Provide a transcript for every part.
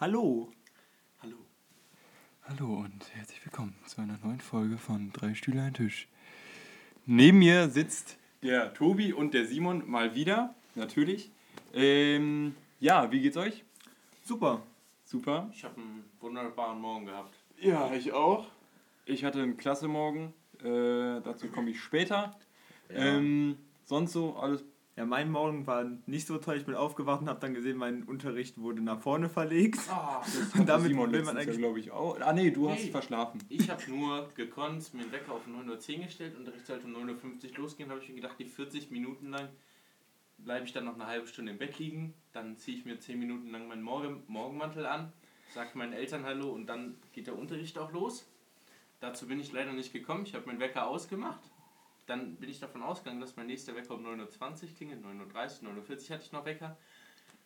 Hallo. Hallo. Hallo und herzlich willkommen zu einer neuen Folge von Drei Stühle, ein Tisch. Neben mir sitzt der Tobi und der Simon mal wieder, natürlich. Ähm, ja, wie geht's euch? Super. Super. Ich habe einen wunderbaren Morgen gehabt. Ja, ich auch. Ich hatte einen klasse Morgen. Äh, dazu komme ich später. Ähm, sonst so alles. Ja, mein Morgen war nicht so toll. Ich bin aufgewacht und habe dann gesehen, mein Unterricht wurde nach vorne verlegt. Ah, Und damit Simon will man eigentlich. glaube ich, auch. Ah, nee, du hast Nee. verschlafen. ich habe nur gekonnt, mir den Wecker auf 9.10 Uhr gestellt Unterricht sollte um 9.50 Uhr losgehen. habe ich mir gedacht, die 40 Minuten lang bleibe ich dann noch eine halbe Stunde im Bett liegen. Dann ziehe ich mir 10 Minuten lang meinen Morgen Morgenmantel an, sage meinen Eltern Hallo und dann geht der Unterricht auch los. Dazu bin ich leider nicht gekommen. Ich habe meinen Wecker ausgemacht. Dann bin ich davon ausgegangen, dass mein nächster Wecker um 9.20 Uhr klingelt. 9.30 Uhr, 9.40 Uhr hatte ich noch Wecker.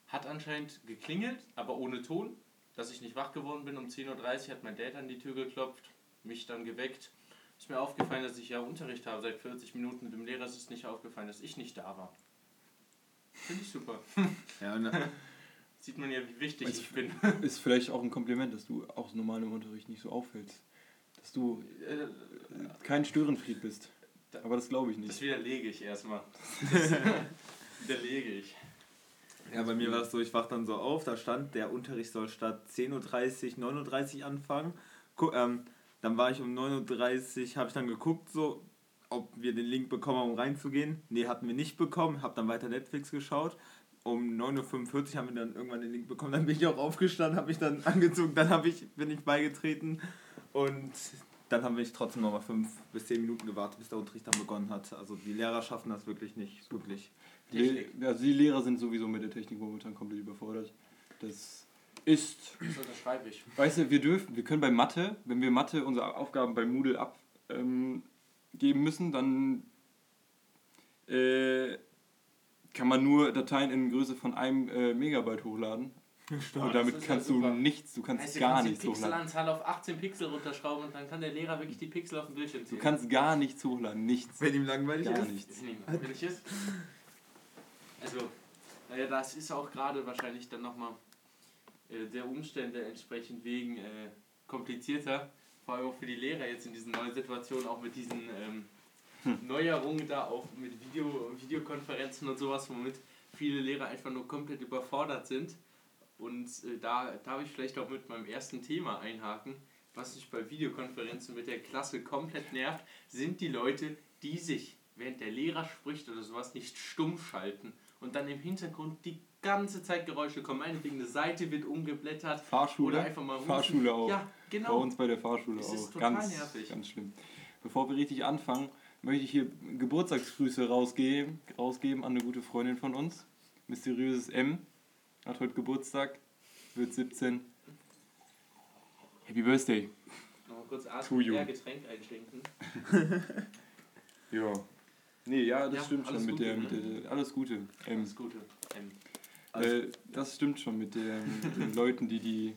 Hat anscheinend geklingelt, aber ohne Ton. Dass ich nicht wach geworden bin. Um 10.30 Uhr hat mein Dad an die Tür geklopft, mich dann geweckt. Ist mir aufgefallen, dass ich ja Unterricht habe seit 40 Minuten. Dem Lehrer ist es nicht aufgefallen, dass ich nicht da war. Finde ich super. Ja, und, Sieht man ja, wie wichtig Also- ich bin. Ist vielleicht auch ein Kompliment, dass du auch normal im Unterricht nicht so auffällst. Dass du Äh, kein Störenfried bist. Aber das glaube ich Das nicht. widerlege ich erstmal. Das widerlege ich. ja, bei mir war es so, ich wach dann so auf, da stand, der Unterricht soll statt 10.30 Uhr 9.30 Uhr anfangen. Gu ähm, dann war ich um 9.30 Uhr, habe ich dann geguckt, so, ob wir den Link bekommen haben, um reinzugehen. Nee, hatten wir nicht bekommen, habe dann weiter Netflix geschaut. Um 9.45 Uhr haben wir dann irgendwann den Link bekommen. Dann bin ich auch aufgestanden, habe mich dann angezogen, dann hab ich, bin ich beigetreten und dann haben wir trotzdem nochmal fünf bis zehn Minuten gewartet, bis der Unterricht dann begonnen hat. Also die Lehrer schaffen das wirklich nicht, wirklich. Le also die Lehrer sind sowieso mit der Technik momentan komplett überfordert. Das ist, Das unterschreibe ich. weißt du, wir dürfen, wir können bei Mathe, wenn wir Mathe unsere Aufgaben bei Moodle abgeben ähm, müssen, dann äh, kann man nur Dateien in Größe von einem äh, Megabyte hochladen. Ah, Und das damit ist ja kannst du nichts, du kannst Heißt, du gar kannst nichts die hochladen. Pixelanzahl auf 18 Pixel runterschrauben und dann kann der Lehrer wirklich die Pixel auf dem Bildschirm Du ziehen. kannst gar nichts hochladen, nichts. Wenn ihm langweilig Gar ist. nichts. Wenn ich ist. Also, naja, das ist auch gerade wahrscheinlich dann nochmal äh, der Umstände entsprechend wegen äh, komplizierter. Vor allem auch für die Lehrer jetzt in diesen neuen Situationen, auch mit diesen ähm, Neuerungen da, auch mit Video, Videokonferenzen und sowas, womit viele Lehrer einfach nur komplett überfordert sind. Und äh, da darf ich vielleicht auch mit meinem ersten Thema einhaken. Was mich bei Videokonferenzen mit der Klasse komplett nervt, sind die Leute, die sich, während der Lehrer spricht oder sowas, nicht stumm schalten und dann im Hintergrund die ganze Zeit Geräusche kommen. Meinetwegen eine Seite wird umgeblättert Fahrschule, oder einfach mal rufen. Fahrschule auch. Ja, Bei genau. uns bei der Fahrschule Es auch. ist total ganz, nervig. ganz schlimm. Bevor wir richtig anfangen, möchte ich hier Geburtstagsgrüße rausgeben, rausgeben an eine gute Freundin von uns. Mysteriöses M. Hat heute Geburtstag, wird 17. Happy Birthday. Noch mal kurz atmen, eher Getränk einschenken. Ja. Nee, ja, das Ja, stimmt schon mit Gute, der, mit ne? der. Alles Gute. M. Alles Gute. Ähm, Äh, das stimmt schon mit, der, mit den Leuten, die die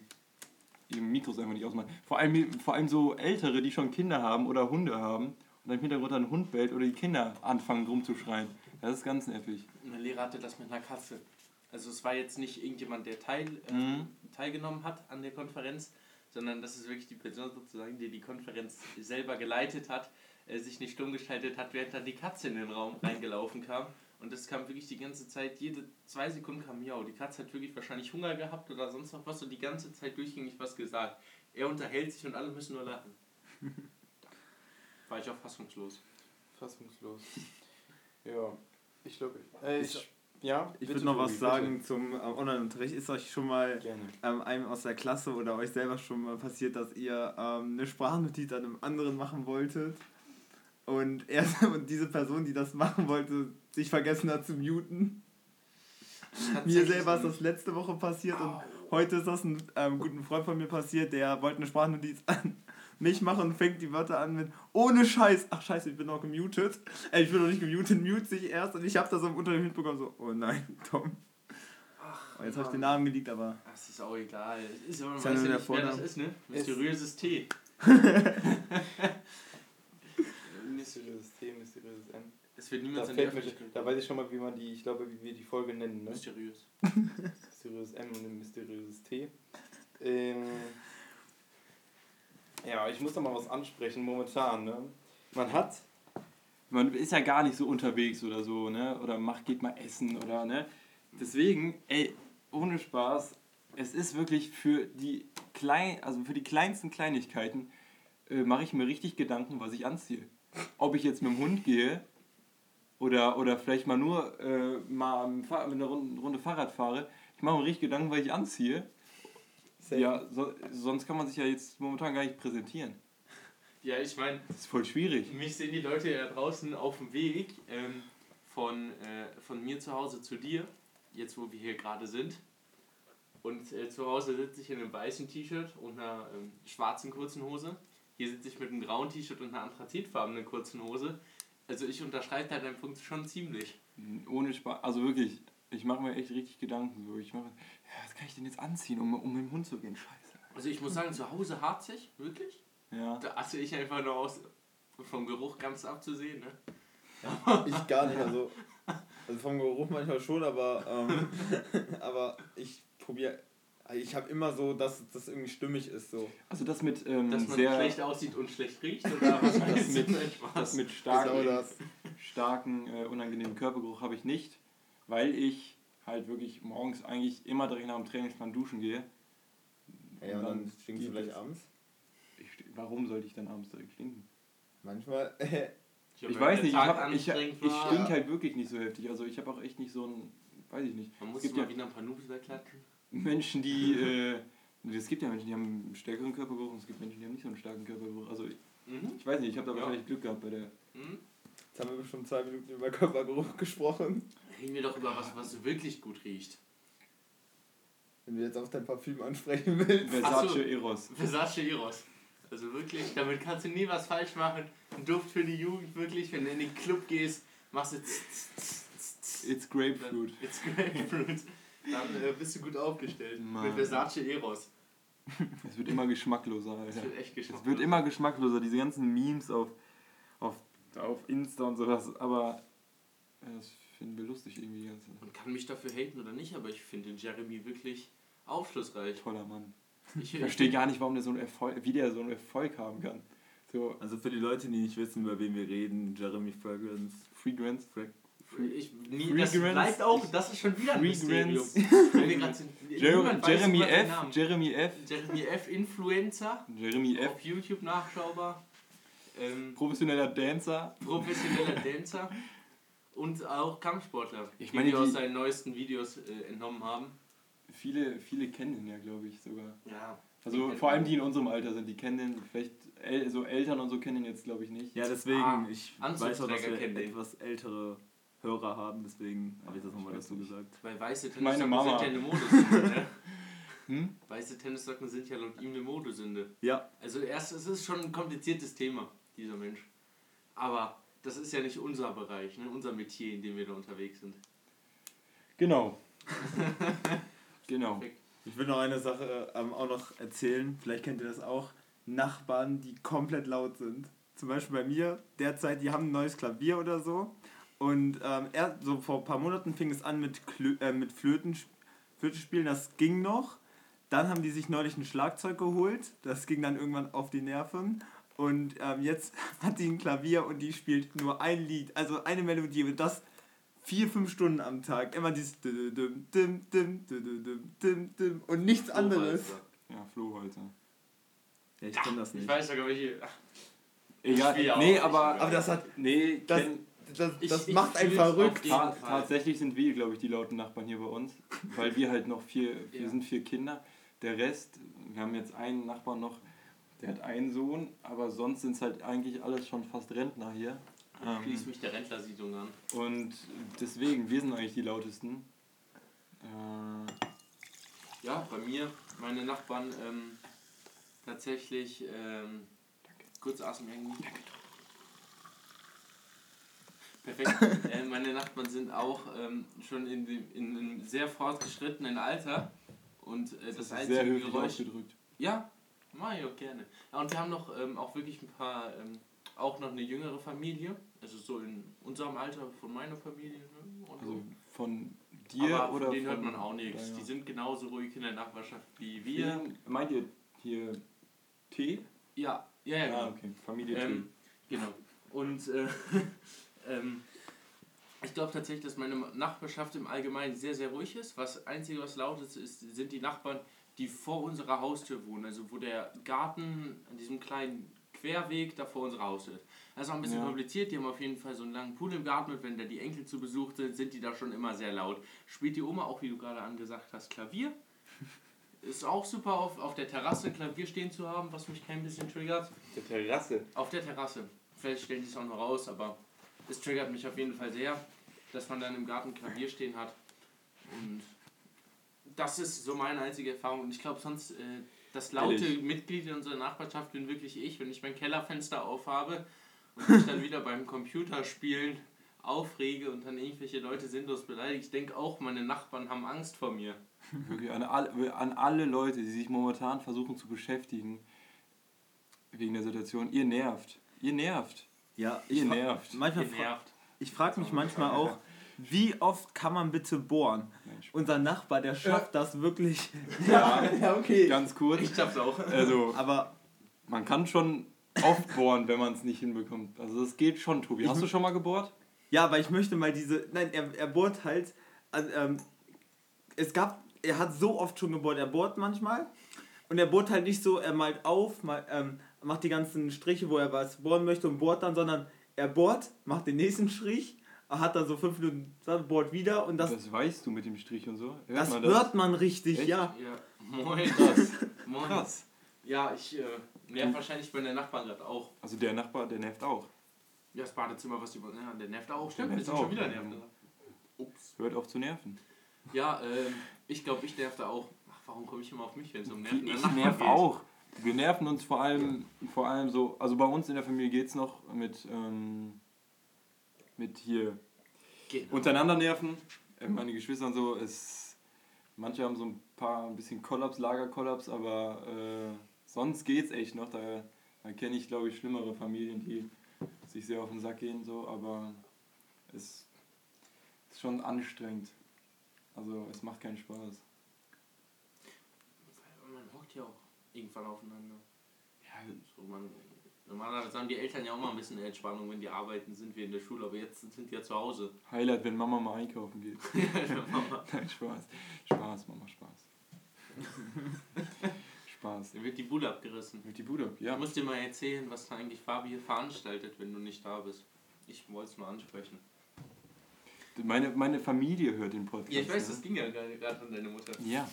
ihre Mikros einfach nicht ausmachen. Vor allem, vor allem so Ältere, die schon Kinder haben oder Hunde haben und dann im Hintergrund ein Hund bellt oder die Kinder anfangen rumzuschreien. Das ist ganz nervig. Mein Lehrer hatte das mit einer Katze. Also es war jetzt nicht irgendjemand, der teil, äh, Mhm. teilgenommen hat an der Konferenz, sondern das ist wirklich die Person sozusagen, die die Konferenz selber geleitet hat, äh, sich nicht stumm geschaltet hat, während dann die Katze in den Raum reingelaufen kam. Und das kam wirklich die ganze Zeit, jede zwei Sekunden kam Miau. Die Katze hat wirklich wahrscheinlich Hunger gehabt oder sonst noch was und die ganze Zeit durchgängig was gesagt. Er unterhält sich und alle müssen nur lachen. War ich auch fassungslos. Fassungslos. Ja, ich glaube. Äh, Ich- ja, Ich würde noch was sagen zum äh, Online-Unterricht. Ist euch schon mal ähm, einem aus der Klasse oder euch selber schon mal passiert, dass ihr ähm, eine Sprachnotiz an einem anderen machen wolltet und, er, und diese Person, die das machen wollte, sich vergessen hat zu muten? Mir selber ist das letzte Woche passiert und heute ist das einem ähm, guten Freund von mir passiert, der wollte eine Sprachnotiz an mich machen und fängt die Wörter an mit ohne Scheiß. Ach scheiße, ich bin noch gemutet. Äh, ich bin noch nicht gemutet, mute sich erst und ich habe das im Unterricht mitbekommen, so, oh nein, Tom. Ach, Oh, jetzt habe ich den. Namen geleakt, aber Das ist auch egal. Es ist man Ist weiß ja nicht, wer das ist, ne? Mysteriöses T. Mysteriöses T, mysteriöses N. Es wird Da, niemals in die fällt mir, da weiß ich schon mal, wie man die, ich glaube, wie wir die Folge nennen. Ne? Mysteriös. Mysteriöses M und ein mysteriöses T. ich muss da mal was ansprechen momentan, ne? Man hat. Man ist ja gar nicht so unterwegs oder so, ne? Oder macht, geht mal essen oder, ne? Deswegen, ey, ohne Spaß, es ist wirklich für die klein, also für die kleinsten Kleinigkeiten äh, mache ich mir richtig Gedanken, was ich anziehe. Ob ich jetzt mit dem Hund gehe oder, oder vielleicht mal nur äh, mal mit einer Runde, Runde Fahrrad fahre. Ich mache mir richtig Gedanken, was ich anziehe. Same. Ja, so, sonst kann man sich ja jetzt momentan gar nicht präsentieren. Ja, ich meine, Das ist voll schwierig. mich sehen die Leute ja draußen auf dem Weg ähm, von, äh, von mir zu Hause zu dir, jetzt wo wir hier gerade sind. Und äh, zu Hause sitze ich in einem weißen T-Shirt und einer ähm, schwarzen kurzen Hose. Hier sitze ich mit einem grauen T-Shirt und einer anthrazitfarbenen kurzen Hose. Also ich unterschreibe da deinen Punkt schon ziemlich. Ohne Spaß. Also wirklich, ich mache mir echt richtig Gedanken. So. Ich mache, ja, was kann ich denn jetzt anziehen, um, um mit dem Hund zu gehen? Scheiße. Also ich muss sagen, zu Hause harzig, wirklich. Ja. Da achte ich einfach nur aus, vom Geruch ganz abzusehen. Ne? Ich gar nicht, also, also vom Geruch manchmal schon, aber, ähm, aber ich probiere, ich habe immer so, dass das irgendwie stimmig ist. So. Also das mit ähm, Dass man sehr schlecht aussieht und schlecht riecht oder was du? mit- das Spaß. mit Genau starken, das. starken äh, unangenehmen Körpergeruch habe ich nicht, weil ich halt wirklich morgens eigentlich immer direkt nach dem Trainingsplan duschen gehe. Ja, und dann stinkst du es. abends. Ich, warum sollte ich dann abends direkt stinken? Manchmal, Ich, wenn weiß nicht, ich, hab, ich, ich stink halt wirklich nicht so heftig. Also ich habe auch echt nicht so ein, weiß ich nicht. Man Es muss gibt mal ja wieder ein paar Noobs wegklatschen. Menschen, die, äh, es gibt ja Menschen, die haben einen stärkeren Körpergeruch und es gibt Menschen, die haben nicht so einen starken Körpergeruch. Also ich, Mhm. ich weiß nicht, ich habe da Ja. wahrscheinlich Glück gehabt bei der... Mhm. jetzt haben wir schon zwei Minuten über Körpergeruch gesprochen. Reden wir doch über was, was wirklich gut riecht. Wenn du jetzt auf dein Parfüm ansprechen willst. Versace so. Eros. Versace Eros. Also wirklich, damit kannst du nie was falsch machen. Ein Duft für die Jugend, wirklich. Wenn du in den Club gehst, machst du tss, tss, tss, tss, tss. It's Grapefruit. It's Grapefruit. Dann äh, bist du gut aufgestellt. Mann. Mit Versace Eros. Es wird immer geschmackloser, Alter. wird echt Es geschmacklos. wird immer geschmackloser, diese ganzen Memes auf, auf, auf Insta und sowas, aber ja, das finden wir lustig irgendwie. Ganz Man kann mich dafür haten oder nicht, aber ich finde Jeremy wirklich aufschlussreich. toller Mann. Ich, Ich verstehe gar nicht, warum der so einen Erfolg, wie der so einen Erfolg haben kann. So, Also für die Leute, die nicht wissen, über wen wir reden, Jeremy Fragrance. Fragrance. Fra Ich, nie, Free das Grants. bleibt auch, das ist schon wieder ein Mysterium. Fragrance. Jer weiß Jeremy den F. Jeremy F. Jeremy F. Influencer. Jeremy F. Auf YouTube nachschaubar. Ähm, Professioneller Dancer. professioneller Dancer. Und auch Kampfsportler, Ich die meine, wir aus die- seinen neuesten Videos äh, entnommen haben. Viele, viele kennen ihn ja, glaube ich, sogar. Ja. Also vor allem die in unserem Alter sind, die kennen den, vielleicht El so Eltern und so kennen ihn jetzt, glaube ich, nicht. Ja, deswegen, Ah, ich weiß auch, dass wir etwas ältere Hörer haben, deswegen habe ich das Ja, nochmal dazu nicht. gesagt. Weil weiße Tennissocken sind ja eine Modesünde. Ne? Hm? Weiße Tennissocken sind ja laut ihm eine Modesünde. Ja, Also erst, es ist schon ein kompliziertes Thema, dieser Mensch. Aber das ist ja nicht unser Bereich, ne? unser Metier, in dem wir da unterwegs sind. Genau. genau. ich will noch eine Sache ähm, auch noch erzählen, vielleicht kennt ihr das auch. Nachbarn, die komplett laut sind. Zum Beispiel bei mir derzeit, die haben ein neues Klavier oder so. Und ähm, er, so vor ein paar Monaten fing es an mit, Klö äh, mit Flöten, Flötenspielen, das ging noch. Dann haben die sich neulich ein Schlagzeug geholt, das ging dann irgendwann auf die Nerven. Und ähm, jetzt hat die ein Klavier und die spielt nur ein Lied, also eine Melodie und das vier, fünf Stunden am Tag. Immer dieses dim, dim, dim, dim, dim, dim, dim und nichts anderes. Ja, Flohholzer. Ja, ich kenne das Ich nicht. weiß sogar welche. Egal. Nee, aber. Aber das hat, nee, das, das, Ich- das ich macht einen fühl's auf verrückt. ta tatsächlich sind wir, glaube ich, die lauten Nachbarn hier bei uns. Weil wir halt noch vier, wir Ja. sind vier Kinder. Der Rest, wir haben jetzt einen Nachbarn noch, der hat einen Sohn, aber sonst sind es halt eigentlich alles schon fast Rentner hier. Ich schließe Ähm, mich der Rentlersiedlung an. und deswegen, wir sind eigentlich die lautesten. Äh, Ja, bei mir, meine Nachbarn ähm, tatsächlich ähm, kurz Atem irgendwie. Perfekt. äh, meine Nachbarn sind auch ähm, schon in, dem, in einem sehr fortgeschrittenen Alter. Und äh, das, das ist einzige sehr Geräusch. ausgedrückt. Ja, mach ich auch gerne. Ja, und wir haben noch ähm, auch wirklich ein paar, ähm, auch noch eine jüngere Familie. Also so in unserem Alter von meiner Familie. Ne? Also so. von dir Aber oder von denen hört man auch nichts. Die sind genauso ruhig in der Nachbarschaft wie wir. Meint ihr hier T? Ja, Ja, ja, genau. Ah, okay. Familie Ähm, genau. Und äh, ähm, ich glaube tatsächlich, dass meine Nachbarschaft im Allgemeinen sehr, sehr ruhig ist. Was Einzige, was laut ist, ist, sind die Nachbarn, die vor unserer Haustür wohnen. Also wo der Garten an diesem kleinen Querweg da vor unserer Haustür ist. Das ist auch ein bisschen Ja. kompliziert. Die haben auf jeden Fall so einen langen Pool im Garten und wenn da die Enkel zu Besuch sind, sind die da schon immer sehr laut. Spielt die Oma auch, wie du gerade angesagt hast, Klavier. Ist auch super auf, auf der Terrasse Klavier stehen zu haben, was mich kein bisschen triggert. Der Terrasse. Auf der Terrasse. Vielleicht stellen die es auch noch raus, aber es triggert mich auf jeden Fall sehr, dass man dann im Garten Klavier stehen hat. Und das ist so meine einzige Erfahrung. Und ich glaube sonst, äh, das laute Ehrlich? Mitglied in unserer Nachbarschaft bin wirklich ich, wenn ich mein Kellerfenster aufhabe und mich dann wieder beim Computerspielen aufrege und dann irgendwelche Leute sinnlos beleidige. Ich denke auch, meine Nachbarn haben Angst vor mir. Wirklich an alle, an alle Leute, die sich momentan versuchen zu beschäftigen wegen der Situation, ihr nervt. Ihr nervt. Ja, Ihr nervt. Manchmal Ihr nervt. ich frage mich manchmal auch, wie oft kann man bitte bohren? Mensch. Unser Nachbar, der schafft das wirklich. Ja, ja, okay. ganz kurz. Ich schaff's auch. Also, Aber man kann schon oft bohren, wenn man es nicht hinbekommt. Also, das geht schon, Tobi. Hast du schon mal gebohrt? Ja, aber ich möchte mal diese. Nein, er, er bohrt halt. Also, ähm, es gab. Er hat so oft schon gebohrt. Er bohrt manchmal. Und er bohrt halt nicht so, er malt auf, mal, ähm, macht die ganzen Striche, wo er was bohren möchte und bohrt dann, sondern er bohrt, macht den nächsten Strich, hat dann so fünf Minuten, dann bohrt wieder und das, Das, weißt du mit dem Strich und so. Hört das man hört man richtig, Echt? ja. Ja, moin. Krass. Moin. Krass. Ja, ich äh, nerv wahrscheinlich bei der Nachbarn gerade auch. Also, der Nachbar, der nervt auch. Ja, das Badezimmer, was die wollen. Ja, der nervt auch. Der Stimmt, wir nervt sind auch. schon wieder nerven. Ups. Hört auf zu nerven. Ja, ähm, ich glaube, ich nerv da auch. Ach, warum komme ich immer auf mich, wenn es um Nerven der Ich nerv geht? auch. Wir nerven uns vor allem, vor allem so, also bei uns in der Familie geht es noch mit, ähm, mit hier Genau. untereinander nerven. Äh, Meine Geschwister und so, es, manche haben so ein paar, ein bisschen Kollaps, Lagerkollaps, aber äh, sonst geht's echt noch. Da, da kenne ich, glaube ich, schlimmere Familien, die sich sehr auf den Sack gehen, so, aber es ist schon anstrengend. Also es macht keinen Spaß. Man hockt ja auch irgendwann aufeinander. Ja, So, man, normalerweise haben die Eltern ja auch mal ein bisschen Entspannung, wenn die arbeiten, sind wir in der Schule, aber jetzt sind die ja zu Hause. Highlight, wenn Mama mal einkaufen geht. Nein, Spaß. Spaß, Mama, Spaß. Spaß. Da wird die Bude abgerissen. Mit die Bude ab, Ich ja. muss dir mal erzählen, was da eigentlich Fabi hier veranstaltet, wenn du nicht da bist. Ich wollte es nur ansprechen. Meine, meine Familie hört den Podcast. Ja, ich weiß, ne? das ging ja gerade von deiner Mutter. Ja.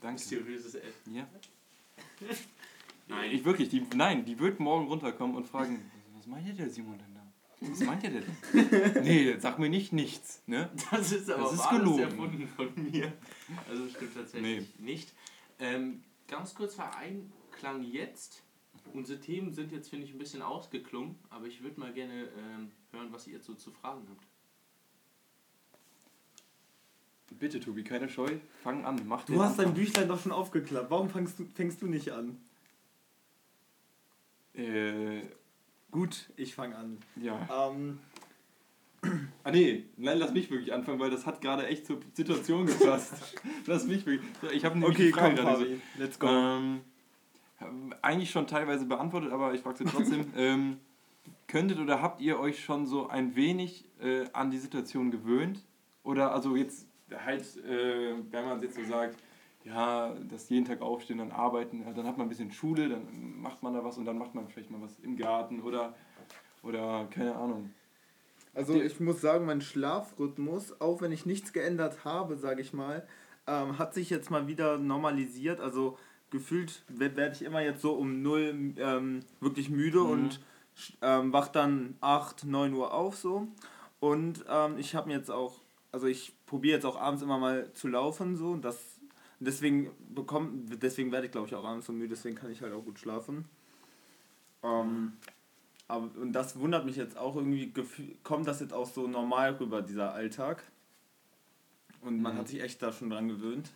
Danke. Mysteriöses F. Ja. Nein, Ich wirklich, die, nein, die wird morgen runterkommen und fragen, was meint der Simon denn da? Was meint der denn? nee, sag mir nicht nichts, ne? Das ist aber Das ist alles gelogen. erfunden von mir. Also stimmt tatsächlich nicht. Ähm, ganz kurz für Einklang jetzt. Unsere Themen sind jetzt, finde ich, ein bisschen ausgeklungen, aber ich würde mal gerne ähm, hören, was ihr jetzt so zu fragen habt. Bitte, Tobi, keine Scheu, fang an, mach Du hast dein. Büchlein doch schon aufgeklappt. Warum fängst du, fängst du nicht an? Äh, Gut, ich fange an. ja. Ähm, Ah nee, nein, lass mich wirklich anfangen, weil das hat gerade echt zur Situation gepasst. lass mich wirklich. Ich habe nämlich okay, Frage komm, gerade so, let's go. Ähm, eigentlich schon teilweise beantwortet, aber ich frage sie trotzdem. ähm, könntet oder habt ihr euch schon so ein wenig äh, an die Situation gewöhnt? Oder also jetzt halt, äh, wenn man jetzt so sagt, ja, das jeden Tag aufstehen, dann arbeiten, ja, dann hat man ein bisschen Schule, dann macht man da was und dann macht man vielleicht mal was im Garten oder, oder keine Ahnung. Also ich muss sagen, mein Schlafrhythmus, auch wenn ich nichts geändert habe, sage ich mal, ähm, hat sich jetzt mal wieder normalisiert. Also gefühlt werde ich immer jetzt so um 0 ähm, wirklich müde Mhm. und ähm, wach dann 8, 9 Uhr auf so. Und ähm, ich habe mir jetzt auch, also ich probiere jetzt auch abends immer mal zu laufen so. Und das, deswegen bekomm, deswegen werde ich glaube ich auch abends so müde, deswegen kann ich halt auch gut schlafen. Ähm, aber, und das wundert mich jetzt auch irgendwie, kommt das jetzt auch so normal rüber, dieser Alltag? Und man Mhm. hat sich echt da schon dran gewöhnt,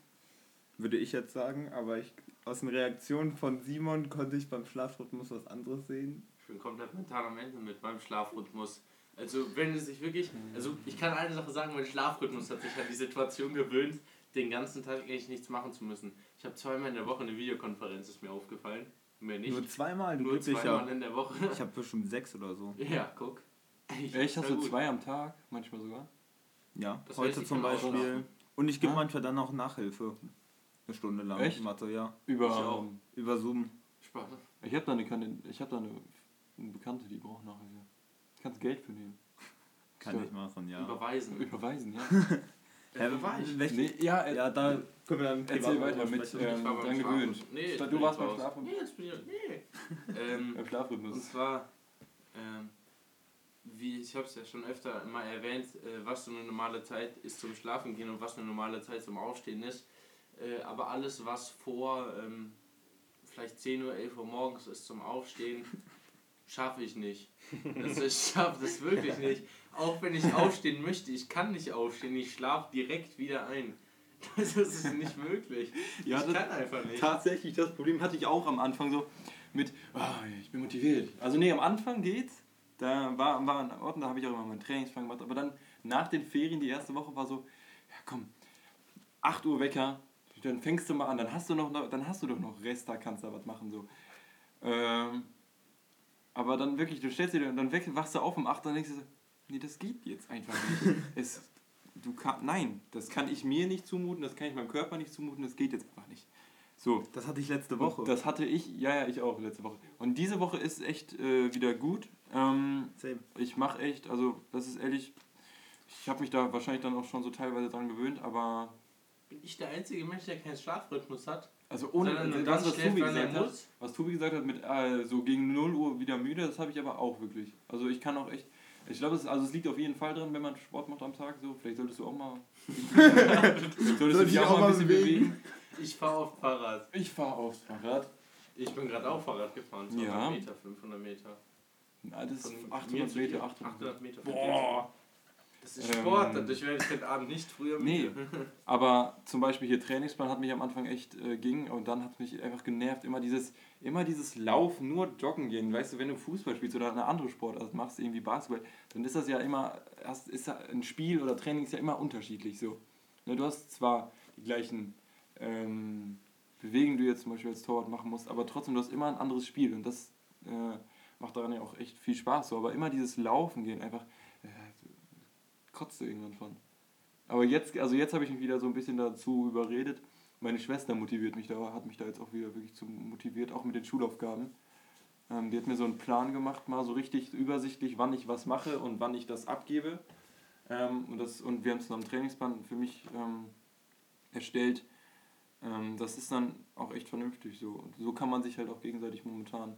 würde ich jetzt sagen. Aber ich, aus den Reaktionen von Simon konnte ich beim Schlafrhythmus was anderes sehen. Ich bin komplett mental am Ende mit meinem Schlafrhythmus. Also wenn es sich wirklich, also ich kann eine Sache sagen, mein Schlafrhythmus hat sich an die Situation gewöhnt, den ganzen Tag eigentlich nichts machen zu müssen. Ich habe zweimal in der Woche eine Videokonferenz, ist mir aufgefallen. Mehr nicht. Nur zweimal, du Nur zweimal in der Woche. Ich habe bestimmt sechs oder so. Ja, guck. Ich Echt, hast du zwei am Tag? Manchmal sogar? Ja, Das heute ich zum auch Beispiel. Und ich gebe Ja? manchmal dann auch Nachhilfe. Eine Stunde lang. Echt? Mathe, ja. Über. Ich auch. ähm, Über Zoom. Spaß. Ich habe da, eine, ich hab da eine, eine Bekannte, die braucht Nachhilfe. Kannst Geld für nehmen. Kann So. ich machen, ja. Überweisen. Überweisen, ja. Hä, Überweisen. welche- nee, ja, äh, Ja, da können wir dann Erzähl weiter mit, ähm, Ich war dran Schlafen. gewöhnt. Nee, Du bin warst ich beim. Schlafen? Nee, jetzt bin ich. Nee. ähm, Beim und Schlafrhythmus. zwar, ähm, wie ich habe es ja schon öfter mal erwähnt, äh, was so eine normale Zeit ist zum Schlafen gehen und was eine normale Zeit zum Aufstehen ist. Äh, aber alles, was vor ähm, vielleicht 10 Uhr, 11 Uhr morgens ist zum Aufstehen, schaffe ich nicht. Also ich schaffe das wirklich nicht. Auch wenn ich aufstehen möchte, ich kann nicht aufstehen, ich schlafe direkt wieder ein. Das ist nicht möglich. Ja, ich das- kann einfach nicht. Tatsächlich, das Problem hatte ich auch am Anfang so mit, ah, ich bin motiviert. Also nee, am Anfang geht's. Da war, war ein Ort, und da habe ich auch immer meinen Trainingsplan gemacht. Aber dann nach den Ferien, die erste Woche war so, ja komm, 8 Uhr Wecker, dann fängst du mal an, dann hast du noch, dann hast du doch noch Rest, da kannst du was machen so. Ähm, aber dann wirklich, du stellst dir, dann weg, wachst du auf um 8 und denkst du so, nee, das geht jetzt einfach nicht. es, du kann, nein, das kann ich mir nicht zumuten, das kann ich meinem Körper nicht zumuten, das geht jetzt einfach nicht. So, Das hatte ich letzte Woche. und das hatte ich, ja, ja, ich auch letzte Woche. Und diese Woche ist echt äh, wieder gut. Ähm, Same. ich mache echt, also das ist ehrlich, ich habe mich da wahrscheinlich dann auch schon so teilweise dran gewöhnt, aber Bin ich der einzige Mensch, der keinen Schlafrhythmus hat? Also ohne Sondern nur das, was Tobi gesagt hat, muss? was Tobi gesagt hat mit äh, so gegen 0 Uhr wieder müde, das habe ich aber auch wirklich. Also ich kann auch echt, ich glaube, es, also es liegt auf jeden Fall dran, wenn man Sport macht am Tag, so, vielleicht solltest du auch mal, vielleicht solltest du dich auch mal ein bisschen bewegen. Ich fahre auf Fahrrad. Ich fahre aufs Fahrrad. Ich bin gerade auch Fahrrad gefahren. 200 Ja. Meter, 500 Meter. Na, das ist Von mir 800 zu Meter, dir. 800 800 Meter. Boah! Ist Sport, Ähm, dadurch werde ich heute Abend nicht früher Nee, müde. aber zum Beispiel hier Trainingsplan hat mich am Anfang echt äh, ging und dann hat es mich einfach genervt. Immer dieses, immer dieses Laufen, nur joggen gehen. Weißt du, wenn du Fußball spielst oder eine andere Sportart machst, irgendwie Basketball, dann ist das ja immer, erst ist ja ein Spiel oder Training ist ja immer unterschiedlich so. Ne, du hast zwar die gleichen ähm, Bewegungen, die du jetzt zum Beispiel als Torwart machen musst, aber trotzdem, du hast immer ein anderes Spiel und das äh, macht daran ja auch echt viel Spaß. So. Aber immer dieses Laufen gehen, einfach kotzt du irgendwann von. Aber jetzt, also jetzt habe ich mich wieder so ein bisschen dazu überredet. Meine Schwester motiviert mich da, hat mich da jetzt auch wieder wirklich zu motiviert, auch mit den Schulaufgaben. Ähm, die hat mir so einen Plan gemacht, mal so richtig übersichtlich, wann ich was mache und wann ich das abgebe. Ähm, und, das, und wir haben dann am Trainingsplan für mich ähm, erstellt. Ähm, das ist dann auch echt vernünftig so. Und so kann man sich halt auch gegenseitig momentan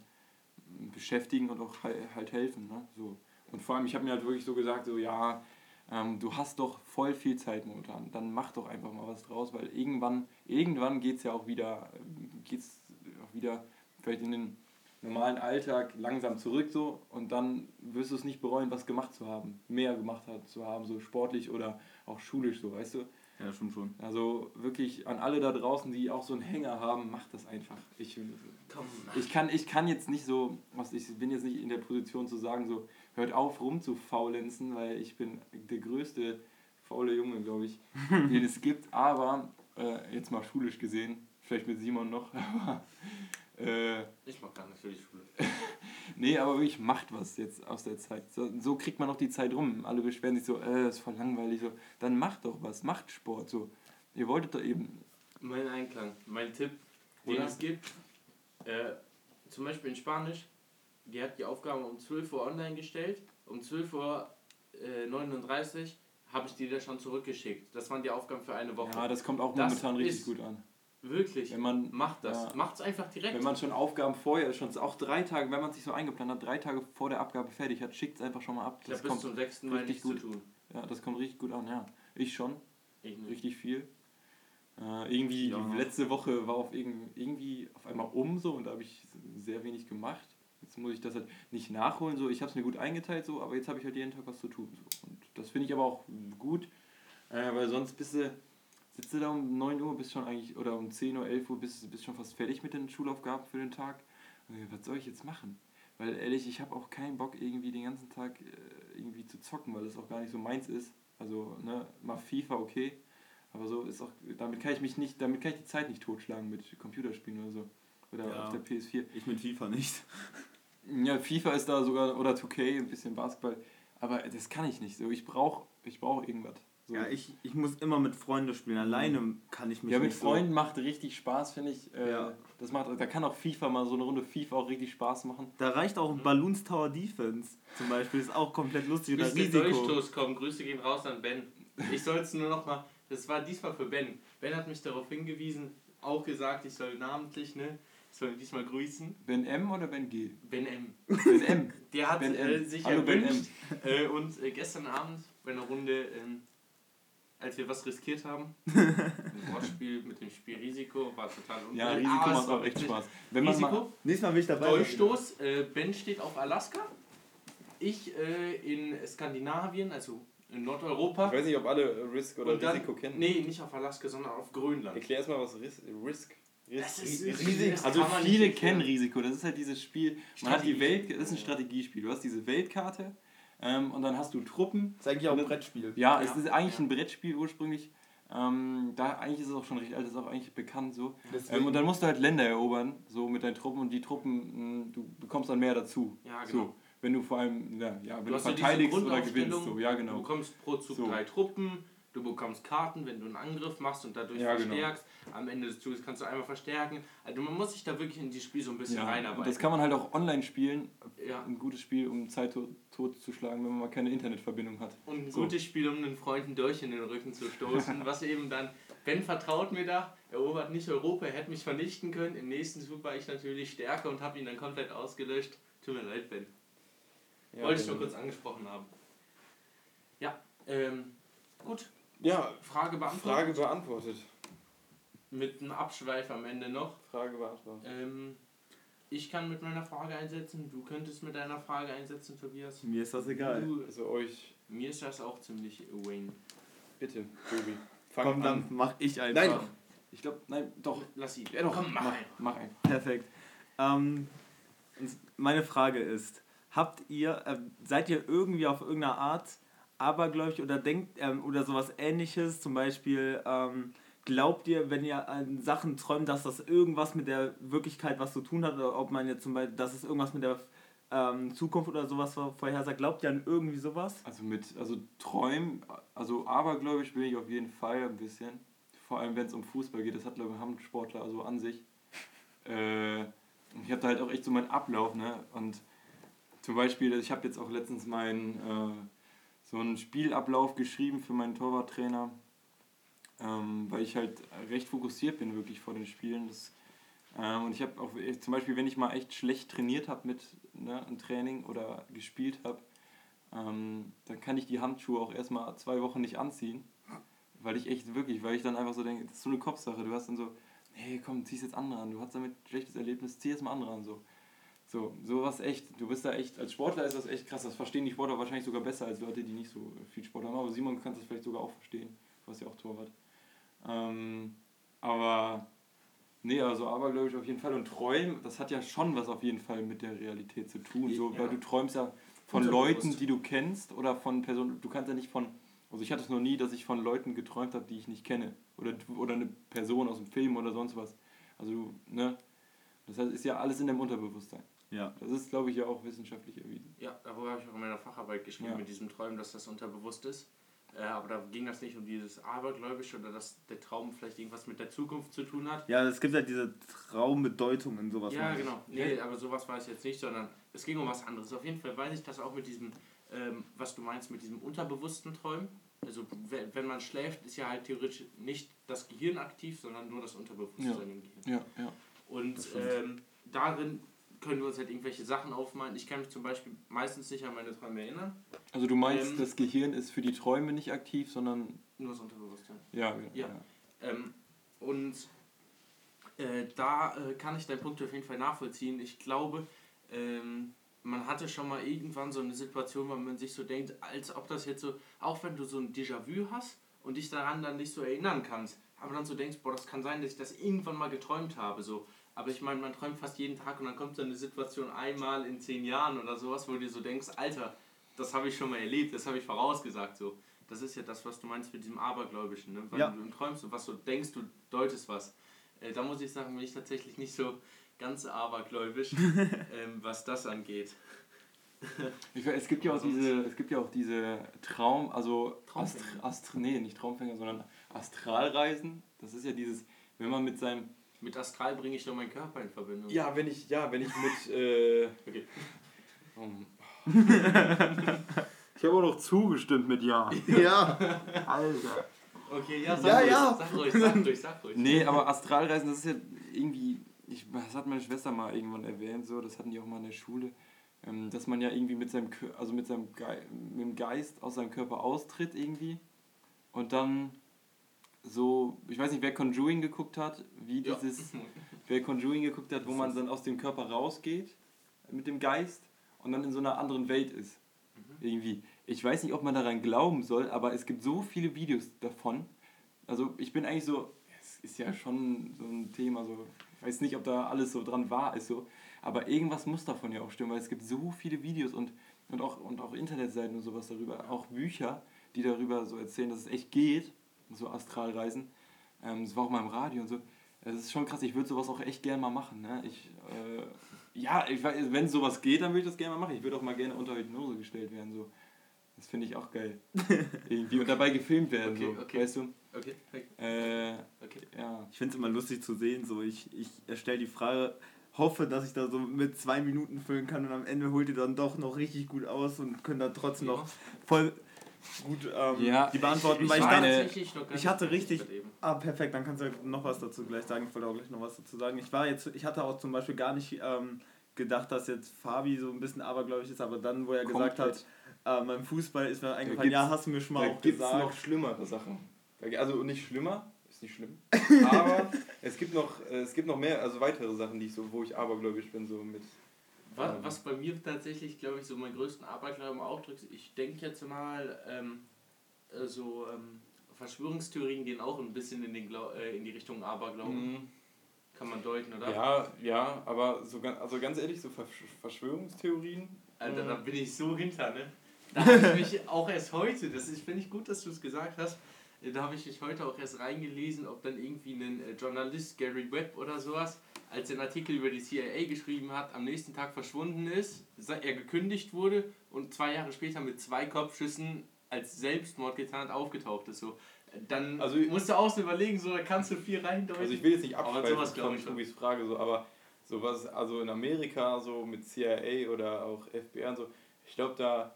beschäftigen und auch halt helfen. Ne? So. Und vor allem, ich habe mir halt wirklich so gesagt, so ja, ähm, du hast doch voll viel Zeit momentan, dann mach doch einfach mal was draus, weil irgendwann, irgendwann geht es ja auch wieder, ähm, geht's auch wieder vielleicht in den normalen Alltag langsam zurück so und dann wirst du es nicht bereuen, was gemacht zu haben, mehr gemacht hat, zu haben, so sportlich oder auch schulisch so, weißt du? Ja, schon schon. Also wirklich an alle da draußen, die auch so einen Hänger haben, macht das einfach. Ich, Komm. ich, kann, ich kann jetzt nicht so, was ich bin jetzt nicht in der Position zu sagen, so hört auf rumzufaulenzen, weil ich bin der größte faule Junge, glaube ich, den es gibt. Aber äh, jetzt mal schulisch gesehen, vielleicht mit Simon noch, aber äh, Ich mach gar nicht für die Schule. nee, aber wirklich macht was jetzt aus der Zeit. So, so kriegt man noch die Zeit rum. Alle beschweren sich so, äh, ist voll langweilig. So, dann macht doch was, macht Sport. So, ihr wolltet doch eben. Mein Einklang, mein Tipp, den Oder? es gibt, äh, zum Beispiel in Spanisch, die hat die Aufgaben um 12 Uhr online gestellt, um 12 Uhr äh, 39 habe ich die da schon zurückgeschickt. Das waren die Aufgaben für eine Woche. Ja, das kommt auch Das momentan richtig gut an. Wirklich, Wenn man macht das. ja. Macht's einfach direkt. Wenn man schon Aufgaben vorher schon auch drei Tage, wenn man sich so eingeplant hat, drei Tage vor der Abgabe fertig hat, schickt es einfach schon mal ab. ich Das habe bis kommt, zum 6. Mai richtig nichts gut. zu tun. ja, das kommt richtig gut an, ja. Ich schon, Ich nicht. richtig viel. Äh, irgendwie, Ja, noch. letzte Woche war auf irgend, irgendwie auf einmal um so und da habe ich sehr wenig gemacht. Jetzt muss ich das halt nicht nachholen, so. Ich habe es mir gut eingeteilt, so, aber jetzt habe ich halt jeden Tag was zu tun. So. Und das finde ich aber auch gut, äh, weil sonst bist du, sitzt du da um 9 Uhr, bist schon eigentlich, oder um 10 Uhr, 11 Uhr, bist, bist schon fast fertig mit den Schulaufgaben für den Tag. Was soll ich jetzt machen? Weil ehrlich, ich habe auch keinen Bock, irgendwie den ganzen Tag äh, irgendwie zu zocken, weil das auch gar nicht so meins ist. Also, ne, mal FIFA, okay. Aber so ist auch, damit kann ich mich nicht, damit kann ich die Zeit nicht totschlagen mit Computerspielen oder so. oder Ja. auf der PS4. Ich mit FIFA nicht. Ja, FIFA ist da sogar, oder 2K, ein bisschen Basketball. Aber das kann ich nicht so. Ich brauche ich brauch irgendwas. So. Ja, ich, ich muss immer mit Freunden spielen. Alleine kann ich mich Ja, mit nicht Freunden macht richtig Spaß, finde ich. Äh, Ja. das macht, da kann auch FIFA mal so eine Runde FIFA auch richtig Spaß machen. So. Da reicht auch ein Balloons Tower Defense zum Beispiel. Ist auch komplett lustig. Oder Bis der Risiko. Durchstoß kommt, Grüße gehen raus an Ben. Ich soll es nur noch mal, das war diesmal für Ben. Ben hat mich darauf hingewiesen, auch gesagt, ich soll namentlich, ne? Ich soll ihn diesmal grüßen. Ben M oder Ben G? Ben M. Ben M. Der hat Ben M. äh, sich Hallo, Ben erwünscht. Äh, und äh, gestern Abend bei einer Runde, ähm, als wir was riskiert haben, ein Wortspiel mit dem Spiel Risiko, war total unfair. Ja, Risiko es macht war auch echt. Spaß. Wenn man mal, Risiko, Nächstes Mal will ich dabei sein. Durchstoß. Äh, ben steht auf Alaska. Ich äh, in Skandinavien, also in Nordeuropa. nicht, ob alle Risk Und dann, Nee, nicht auf Alaska, sondern auf Grönland. Erklär erstmal, was Risk, Risk Das ist- Risiko. das Also viele kennen. Risiko. Das ist halt dieses Spiel. Man hat die. Welt, das ist ein Strategiespiel. Du hast diese Weltkarte ähm, und dann hast du Truppen. Das ist eigentlich auch ein Brettspiel. Ja, Ja. es ist eigentlich Ja. ein Brettspiel ursprünglich. Ähm, da eigentlich ist es auch schon recht alt, ist auch eigentlich bekannt so. Ähm, und dann musst du halt Länder erobern, so mit deinen Truppen und die Truppen, mh, du bekommst dann mehr dazu. Ja, genau. So, wenn du vor allem, ja, ja wenn du, Du verteidigst oder gewinnst, so, ja Du genau. bekommst pro Zug So. drei Truppen, du bekommst Karten, wenn du einen Angriff machst und dadurch Ja, genau. verstärkst. Am Ende des Zuges kannst du einmal verstärken. Also man muss sich da wirklich in die Spiel so ein bisschen Ja, reinarbeiten. das kann man halt auch online spielen. Ja. Ein gutes Spiel, um Zeit tot, totzuschlagen, wenn man mal keine Internetverbindung hat. Und ein So. gutes Spiel, um einen Freunden durch in den Rücken zu stoßen. was eben dann, Ben vertraut mir da, erobert nicht Europa, er hätte mich vernichten können. Im nächsten Zug war ich natürlich stärker und habe ihn dann komplett ausgelöscht. Tut mir leid, Ben. Ja, Wollte ich genau. nur kurz angesprochen haben. Ja, ähm, gut. Ja, Frage beantwortet. Frage beantwortet. Mit einem Abschweif am Ende noch. Frage beantwortet. Ähm, ich kann mit meiner Frage einsetzen, du könntest mit deiner Frage einsetzen, Tobias. Mir ist das egal. Du, Also euch, mir ist das auch ziemlich Wayne. bitte, Tobi. Fang Komm, dann an. mach ich einfach. Nein, ich glaube, nein, doch. Lass ihn. Ja, doch, Komm, mach mach, einfach. mach einfach. Perfekt. Ähm, meine Frage ist, habt ihr, äh, seid ihr irgendwie auf irgendeine Art abergläubig oder denkt ähm, oder sowas ähnliches, zum Beispiel ähm, glaubt ihr, wenn ihr an Sachen träumt, dass das irgendwas mit der Wirklichkeit was zu tun hat oder ob man jetzt zum Beispiel, dass es irgendwas mit der ähm, Zukunft oder sowas vor- vorhersagt, glaubt ihr an irgendwie sowas? Also mit, also Träumen, also abergläubisch bin ich auf jeden Fall ein bisschen. Vor allem wenn es um Fußball geht, das hat glaube ich ein Handsportler also an sich. Äh, ich habe da halt auch echt so meinen Ablauf, ne? Und zum Beispiel, ich habe jetzt auch letztens meinen äh, so einen Spielablauf geschrieben für meinen Torwarttrainer, ähm, weil ich halt recht fokussiert bin wirklich vor den Spielen. Das, ähm, und ich habe auch zum Beispiel, wenn ich mal echt schlecht trainiert habe mit ne, einem Training oder gespielt habe, ähm, dann kann ich die Handschuhe auch erstmal zwei Wochen nicht anziehen. Weil ich echt wirklich, weil ich dann einfach so denke, das ist so eine Kopfsache. Du hast dann so, hey komm, zieh's jetzt andere an. Du hast damit ein schlechtes Erlebnis, zieh jetzt mal andere an. So. So, sowas echt. Du bist da echt, als Sportler ist das echt krass. Das verstehen die Sportler wahrscheinlich sogar besser als Leute, die nicht so viel Sport haben. Aber Simon kann das vielleicht sogar auch verstehen. Du hast ja auch Torwart. Ähm, aber nee, also abergläubisch auf jeden Fall. Und Träumen, das hat ja schon was auf jeden Fall mit der Realität zu tun. So, Ja. weil du träumst ja von. Leuten, die du kennst oder von Personen. Du kannst ja nicht von. Also ich hatte es noch nie, dass ich von Leuten geträumt habe, die ich nicht kenne. Oder, oder eine Person aus dem Film oder sonst was. Also ne? Das heißt, ist ja alles in deinem Unterbewusstsein. Ja. Das ist, glaube ich, ja auch wissenschaftlich erwiesen. Ja, darüber habe ich auch in meiner Facharbeit geschrieben, Ja. mit diesem Träumen, dass das unterbewusst ist. Äh, aber da ging das nicht um dieses Abergläubische oder dass der Traum vielleicht irgendwas mit der Zukunft zu tun hat. Ja, es gibt ja diese Traumbedeutung in sowas. Ja, genau. Nee, aber sowas war es jetzt nicht, sondern es ging um was anderes. Auf jeden Fall weiß ich das auch mit diesem, ähm, was du meinst, mit diesem unterbewussten Träumen. Also wenn, man schläft, ist ja halt theoretisch nicht das Gehirn aktiv, sondern nur das Unterbewusstsein Ja. im Gehirn. Ja, ja. Und ähm, darin können wir uns halt irgendwelche Sachen aufmalen. Ich kann mich zum Beispiel meistens nicht an meine Träume erinnern, Also du meinst, Ähm, das Gehirn ist für die Träume nicht aktiv, sondern. nur das Unterbewusstsein. Ja, ja. Ja. Ähm, und äh, da äh, kann ich deinen Punkt auf jeden Fall nachvollziehen. Ich glaube, ähm, man hatte schon mal irgendwann so eine Situation, wo man sich so denkt, als ob das jetzt so, auch wenn du so ein Déjà-vu hast und dich daran dann nicht so erinnern kannst, aber dann so denkst, boah, das kann sein, dass ich das irgendwann mal geträumt habe. So. Aber ich meine, man träumt fast jeden Tag und dann kommt so eine Situation einmal in zehn Jahren oder sowas, wo du dir so denkst, Alter, das habe ich schon mal erlebt, das habe ich vorausgesagt. So. Das ist ja das, was du meinst mit diesem Abergläubischen, ne? Weil Ja. du träumst und was du denkst, du deutest was. Äh, da muss ich sagen, bin ich tatsächlich nicht so ganz abergläubisch, ähm, was das angeht. Ich, es gibt ja auch diese, es gibt ja auch diese Traum, also Ast, Traumfänger. Ast, nee, nicht Traumfänger, sondern Astralreisen. Das ist ja dieses, wenn man mit seinem Mit Astral bringe ich doch meinen Körper in Verbindung. Ja, wenn ich, ja, wenn ich mit, äh, Okay. um, ich habe auch noch zugestimmt mit Ja. Ja. Alter. Okay, ja, sag Ja, ruhig, ja. sag ruhig, sag ruhig, sag ruhig. Nee, aber Astralreisen, das ist ja irgendwie, ich, das hat meine Schwester mal irgendwann erwähnt, so, das hatten die auch mal in der Schule, ähm, dass man ja irgendwie mit seinem, also mit seinem Ge mit dem Geist aus seinem Körper austritt irgendwie und dann so, ich weiß nicht, wer Conjuring geguckt hat, wie Ja. dieses, wer Conjuring geguckt hat, wo man dann aus dem Körper rausgeht mit dem Geist und dann in so einer anderen Welt ist. Irgendwie. Ich weiß nicht, ob man daran glauben soll, aber es gibt so viele Videos davon. Also ich bin eigentlich so, es ist ja schon so ein Thema, so, ich weiß nicht, ob da alles so dran wahr ist, so, aber irgendwas muss davon ja auch stimmen, weil es gibt so viele Videos und, und, auch, und auch Internetseiten und sowas darüber, auch Bücher, die darüber so erzählen, dass es echt geht, so Astralreisen. Ähm, das war auch mal im Radio und so. Es ist schon krass, ich würde sowas auch echt gerne mal machen. Ne? Ich, äh, ja, ich, weiß, wenn sowas geht, dann würde ich das gerne mal machen. Ich würde auch mal gerne unter Hypnose gestellt werden. So. Das finde ich auch geil. Irgendwie und dabei gefilmt werden. Okay, so. okay. Weißt du? Okay, okay, Äh, okay. ja. Ich finde es immer lustig zu sehen, so ich, ich stelle die Frage, hoffe, dass ich da so mit zwei Minuten füllen kann und am Ende holt ihr dann doch noch richtig gut aus und könnt dann trotzdem noch voll gut ähm, Ja, die beantworten, weil ich meine- dachte, ich hatte richtig-. Ah, perfekt, dann kannst du noch was dazu gleich sagen. Ich wollte auch gleich noch was dazu sagen. Ich war jetzt, ich hatte auch zum Beispiel gar nicht ähm, gedacht, dass jetzt Fabi so ein bisschen abergläubig ist, aber dann, wo er gesagt hat, äh, beim Fußball ist mir eingefallen, gibt's- ja, hast du mir schon mal Da auch gibt es gesagt. noch schlimmere Sachen. Also nicht schlimmer, ist nicht schlimm. Aber es gibt noch, äh, es gibt noch mehr, also weitere Sachen, die ich so, wo ich abergläubisch bin, so mit. Was, was bei mir tatsächlich, glaube ich, so meinen größten Aberglauben ausdrückt, ich denke jetzt mal, ähm, äh, so ähm, Verschwörungstheorien gehen auch ein bisschen in, den Glau äh, in die Richtung Aberglauben. Mhm. Kann man deuten, oder? Ja, ja, aber so ganz, also ganz ehrlich, so Versch- Verschwörungstheorien. Alter, Mhm. da bin ich so hinter, ne? Da habe ich mich auch erst heute, das ist- finde ich gut, dass du es gesagt hast, da habe ich mich heute auch erst reingelesen, ob dann irgendwie ein äh, Journalist, Gary Webb oder sowas, als er einen Artikel über die CIA geschrieben hat, am nächsten Tag verschwunden ist, er gekündigt wurde und zwei Jahre später mit zwei Kopfschüssen als Selbstmord getan hat, aufgetaucht ist. So. Dann Also- musst du auch so überlegen, so, da kannst du viel reindeuten. Also ich will jetzt nicht von ich. Tobis Frage, so, aber sowas, also in Amerika, so mit CIA oder auch FBI und so, ich glaube, da,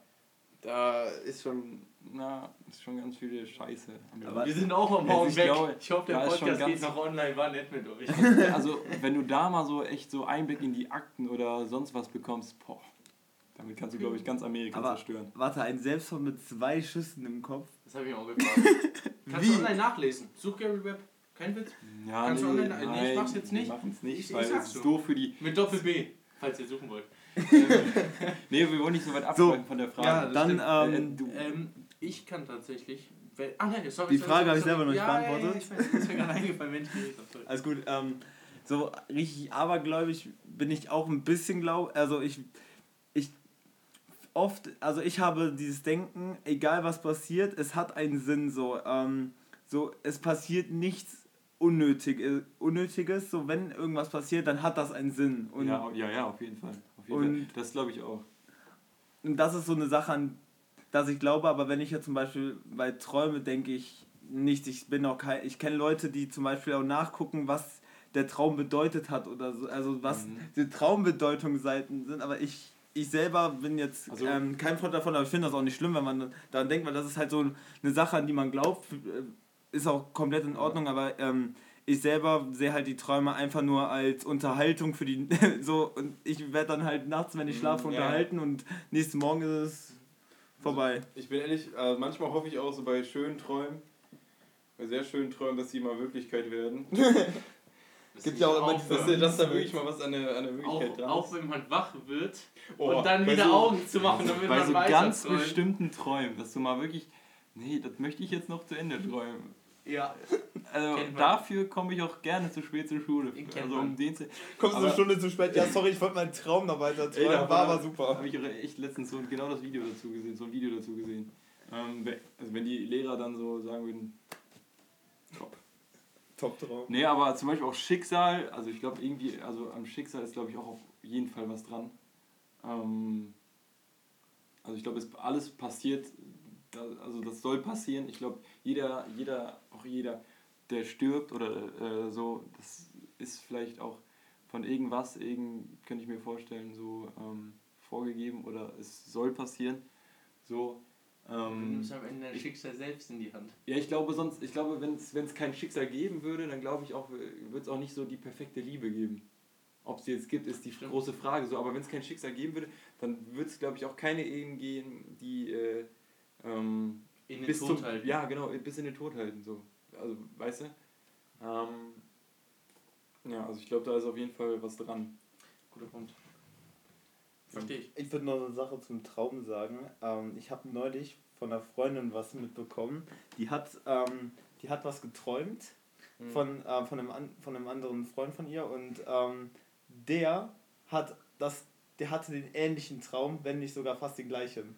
da ist schon, na, ist schon ganz viele Scheiße. Aber- wir sind auch am Also Morgen ich weg. glaube, ich hoffe, der da ist schon Podcast geht ganz- noch online, war nett mit euch. Also, wenn du da mal so echt so Einblick in die Akten oder sonst was bekommst, boah, damit kannst du, glaube ich, ganz Amerika Aber zerstören. warte, ein Selbstmord mit zwei Schüssen im Kopf. Das habe ich auch gefragt. Kannst du online nachlesen. Such Gary Webb. Kein Witz. Ja, Kannst du online- nee, ich mach's jetzt nicht. Wir machen es nicht, Ich- weil es ist so. doof für die. Mit Doppel B, falls ihr suchen wollt. Nee, wir wollen nicht so weit So, abschweifen von der Frage. ja, Dann, ähm, Äh, du, Ähm, ich kann tatsächlich. Ah nein, sorry. Die sorry, Frage sorry, habe ich selber noch nicht ja, beantwortet. Ja, ja, ich weiß, das ist mir gerade eingefallen, sorry. Alles gut, ähm, so richtig abergläubig bin ich auch ein bisschen glaub, also ich, ich oft, also ich habe dieses Denken, egal was passiert, es hat einen Sinn, so, ähm, so, es passiert nichts Unnötig, äh, Unnötiges, so, wenn irgendwas passiert, dann hat das einen Sinn und, ja, ja, ja, auf jeden Fall. Und-. Das glaube ich auch. und das ist so eine Sache, an das ich glaube, aber wenn ich jetzt zum Beispiel bei Träume denke ich nicht, ich bin auch kein, ich kenne Leute, die zum Beispiel auch nachgucken, was der Traum bedeutet hat oder so, also was Mhm. die Traumbedeutungsseiten sind, aber ich, ich selber bin jetzt Also- ähm, kein Freund davon, aber ich finde das auch nicht schlimm, wenn man daran denkt, weil das ist halt so eine Sache, an die man glaubt, äh, ist auch komplett in Ordnung, aber ähm, ich selber sehe halt die Träume einfach nur als Unterhaltung für die, so, und ich werde dann halt nachts, wenn ich schlafe, ja, ja. unterhalten und nächsten Morgen ist es vorbei. Ich bin ehrlich, äh, manchmal hoffe ich auch so bei schönen Träumen, bei sehr schönen Träumen, dass sie mal Wirklichkeit werden. Das gibt ja auch immer, auch, dass, da wirklich mal was an der, an der Wirklichkeit auch, dran auch ist. wenn man wach wird Oh, und dann wieder so- Augen zu machen, damit Bei man so ganz träumt. bestimmten Träumen, dass du mal wirklich, nee, das möchte ich jetzt noch zu Ende träumen. Ja, Also dafür komme ich auch gerne zu spät zur Schule. Also um den zu, Kommst du Aber- eine Stunde zu spät? Ja, sorry, ich wollte meinen Traum noch weiter da war aber super. Habe ich auch echt letztens so genau das Video dazu gesehen, so ein Video dazu gesehen. Ähm, also wenn die Lehrer dann so sagen würden, top. Top-Traum. Nee, aber zum Beispiel auch Schicksal, also ich glaube irgendwie, also am Schicksal ist glaube ich auch auf jeden Fall was dran. Ähm, also ich glaube, es alles passiert, also das soll passieren. Ich glaube, jeder, jeder, auch jeder, der stirbt oder äh, so, das ist vielleicht auch von irgendwas, irgend, könnte ich mir vorstellen, so ähm, vorgegeben oder es soll passieren. So. Du Ähm, nimmst am Ende dein Schicksal selbst in die Hand. ja, ich glaube sonst, ich glaube, wenn es kein Schicksal geben würde, dann glaube ich auch, wird es auch nicht so die perfekte Liebe geben. Ob es jetzt gibt, ist die Stimmt. große Frage. So, aber wenn es kein Schicksal geben würde, dann würde es, glaube ich, auch keine Ehen gehen, die äh, ähm, In den bis Tod zum, halten. ja genau, bis in den Tod halten. So. Also, weißt du? Ähm, ja, also ich glaube, da ist auf jeden Fall was dran. Guter Punkt. Verstehe ich. Ich würde noch eine Sache zum Traum sagen. Ähm, ich habe neulich von einer Freundin was mitbekommen. Die hat, ähm, die hat was geträumt Mhm. von, äh, von, einem, an, von einem anderen Freund von ihr und ähm, der hat das, der hatte den ähnlichen Traum, wenn nicht sogar fast den gleichen.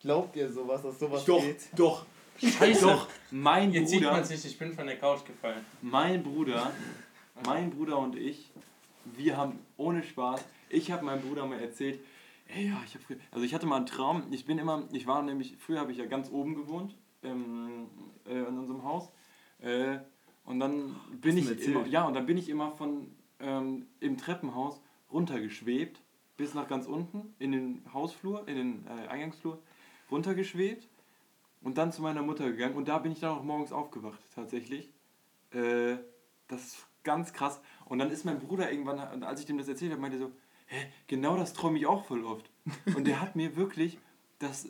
Glaubt ihr sowas, dass sowas doch, geht? doch, Scheiße. doch, mein Jetzt sieht Bruder, man sich, ich bin von der Couch gefallen. mein Bruder, mein Bruder und ich, wir haben ohne Spaß, ich habe meinem Bruder mal erzählt, ey, ja, ich habe früher, also ich hatte mal einen Traum, ich bin immer, ich war nämlich, früher habe ich ja ganz oben gewohnt, ähm, äh, in unserem Haus, äh, und dann bin ich immer, ja, und dann bin ich immer von, ähm, im Treppenhaus runtergeschwebt, bis nach ganz unten, in den Hausflur, in den äh, Eingangsflur, runtergeschwebt und dann zu meiner Mutter gegangen und da bin ich dann auch morgens aufgewacht, tatsächlich. Äh, das ist ganz krass. Und dann ist mein Bruder irgendwann, als ich dem das erzählt habe, meinte so, hä, genau das träume ich auch voll oft. Und der hat mir wirklich das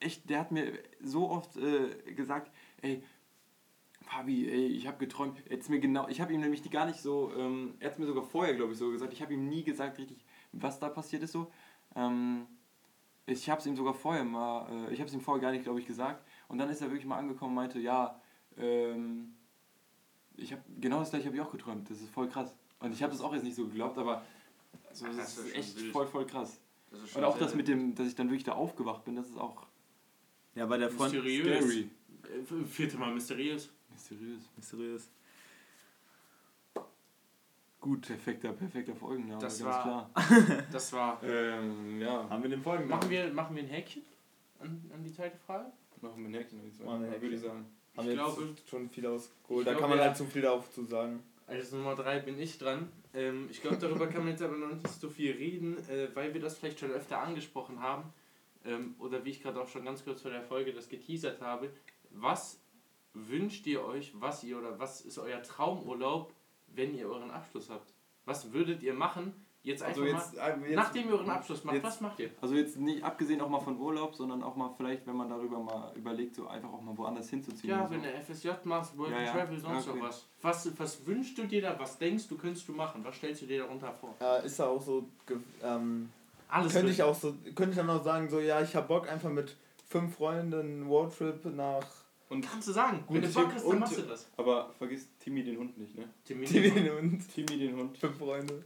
echt, der hat mir so oft äh, gesagt, ey, Fabi, ey, ich habe geträumt, jetzt mir genau, ich habe ihm nämlich die gar nicht so, ähm, er hat mir sogar vorher, glaube ich, so gesagt, ich habe ihm nie gesagt richtig, was da passiert ist so. Ähm, ich habe es ihm sogar vorher mal, äh, ich habe es ihm vorher gar nicht, glaube ich, gesagt. Und dann ist er wirklich mal angekommen und meinte, ja, ähm, ich habe genau das gleiche habe ich auch geträumt. Das ist voll krass. Und ich habe das auch jetzt nicht so geglaubt, aber also, das das ist ist echt wild. voll, voll krass. Und auch das mit dem, dass ich dann wirklich da aufgewacht bin, das ist auch Ja, bei der Freund. Mysteriös. scary. Äh, Vierte Mal mysteriös. Mysteriös. Mysteriös. Gut. Perfekter, perfekter Folgenname, Das ganz war- klar. Das war. Ähm, ja. Haben wir den Folgen Machen wir, machen wir ein Häkchen an, an die zweite Frage? Machen wir ein Häkchen, würde ich sagen. Machen wir ein Würde ich sagen. Haben Ich glaube- schon viel ausgeholt. Da glaube, kann man ja. halt zu viel darauf zu sagen. Als Nummer 3 bin ich dran. Ähm, ich glaube, darüber kann man jetzt aber noch nicht so viel reden, äh, weil wir das vielleicht schon öfter angesprochen haben. Ähm, oder wie ich gerade auch schon ganz kurz vor der Folge das geteasert habe. Was wünscht ihr euch, was ihr oder was ist euer Traumurlaub, wenn ihr euren Abschluss habt? Was würdet ihr machen? Jetzt einfach Also jetzt, mal, äh, jetzt nachdem ihr euren Abschluss macht, jetzt- was macht ihr? Also jetzt nicht abgesehen auch mal von Urlaub, sondern auch mal vielleicht, wenn man darüber mal überlegt, so einfach auch mal woanders hinzuziehen. Ja, und so. wenn du FSJ machst, Work Ja, ja. Travel, sonst Okay. noch was. was. Was wünschst du dir da? Was denkst du, könntest du machen? Was stellst du dir darunter vor? Äh, ist da auch so. Ähm, Alles könnte drin. ich auch so. Könnte ich dann auch sagen, so, ja, ich hab Bock einfach mit fünf Freunden einen Roadtrip nach. Und, Kannst du sagen. Gut, Wenn du Bock hast, dann machst du das. aber vergiss Timmy den Hund nicht, ne? Timmy. Timmy und Timmy den Hund. fünf Freunde.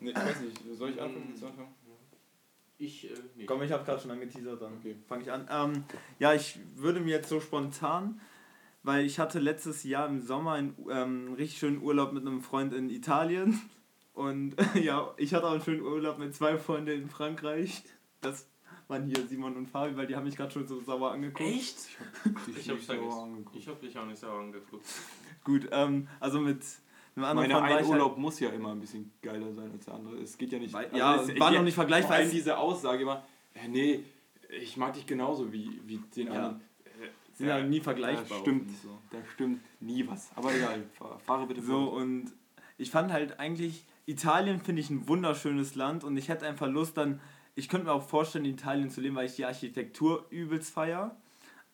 Ne, ich weiß nicht, soll ich anfangen? Willst du anfangen? Ich, äh, nee. Komm, ich habe gerade schon angeteasert, dann Okay. fange ich an. Ähm, ja, ich würde mir jetzt so spontan, weil ich hatte letztes Jahr im Sommer einen ähm, richtig schönen Urlaub mit einem Freund in Italien. Und ja, ich hatte auch einen schönen Urlaub mit zwei Freunden in Frankreich. Das waren hier Simon und Fabi, weil die haben mich gerade schon so sauer angeguckt. Echt? Ich, Ich hab's nicht sauer angeguckt. Ich hab dich auch nicht sauer angeguckt. Gut, ähm, also mit einem anderen Meine ein ich halt, Urlaub muss ja immer ein bisschen geiler sein als der andere. Es geht ja nicht. Weil- also ja, es- war noch nicht vergleichbar. Vor allem diese Aussage immer, äh, nee, ich mag dich genauso wie, wie den Ja. anderen. sind ja nie vergleichbar. Ja, stimmt. So. Da stimmt nie was. Aber egal, fahr- fahre bitte So, fort. und ich fand halt eigentlich, Italien finde ich ein wunderschönes Land und ich hätte einfach Lust dann, ich könnte mir auch vorstellen, in Italien zu leben, weil ich die Architektur übelst feier.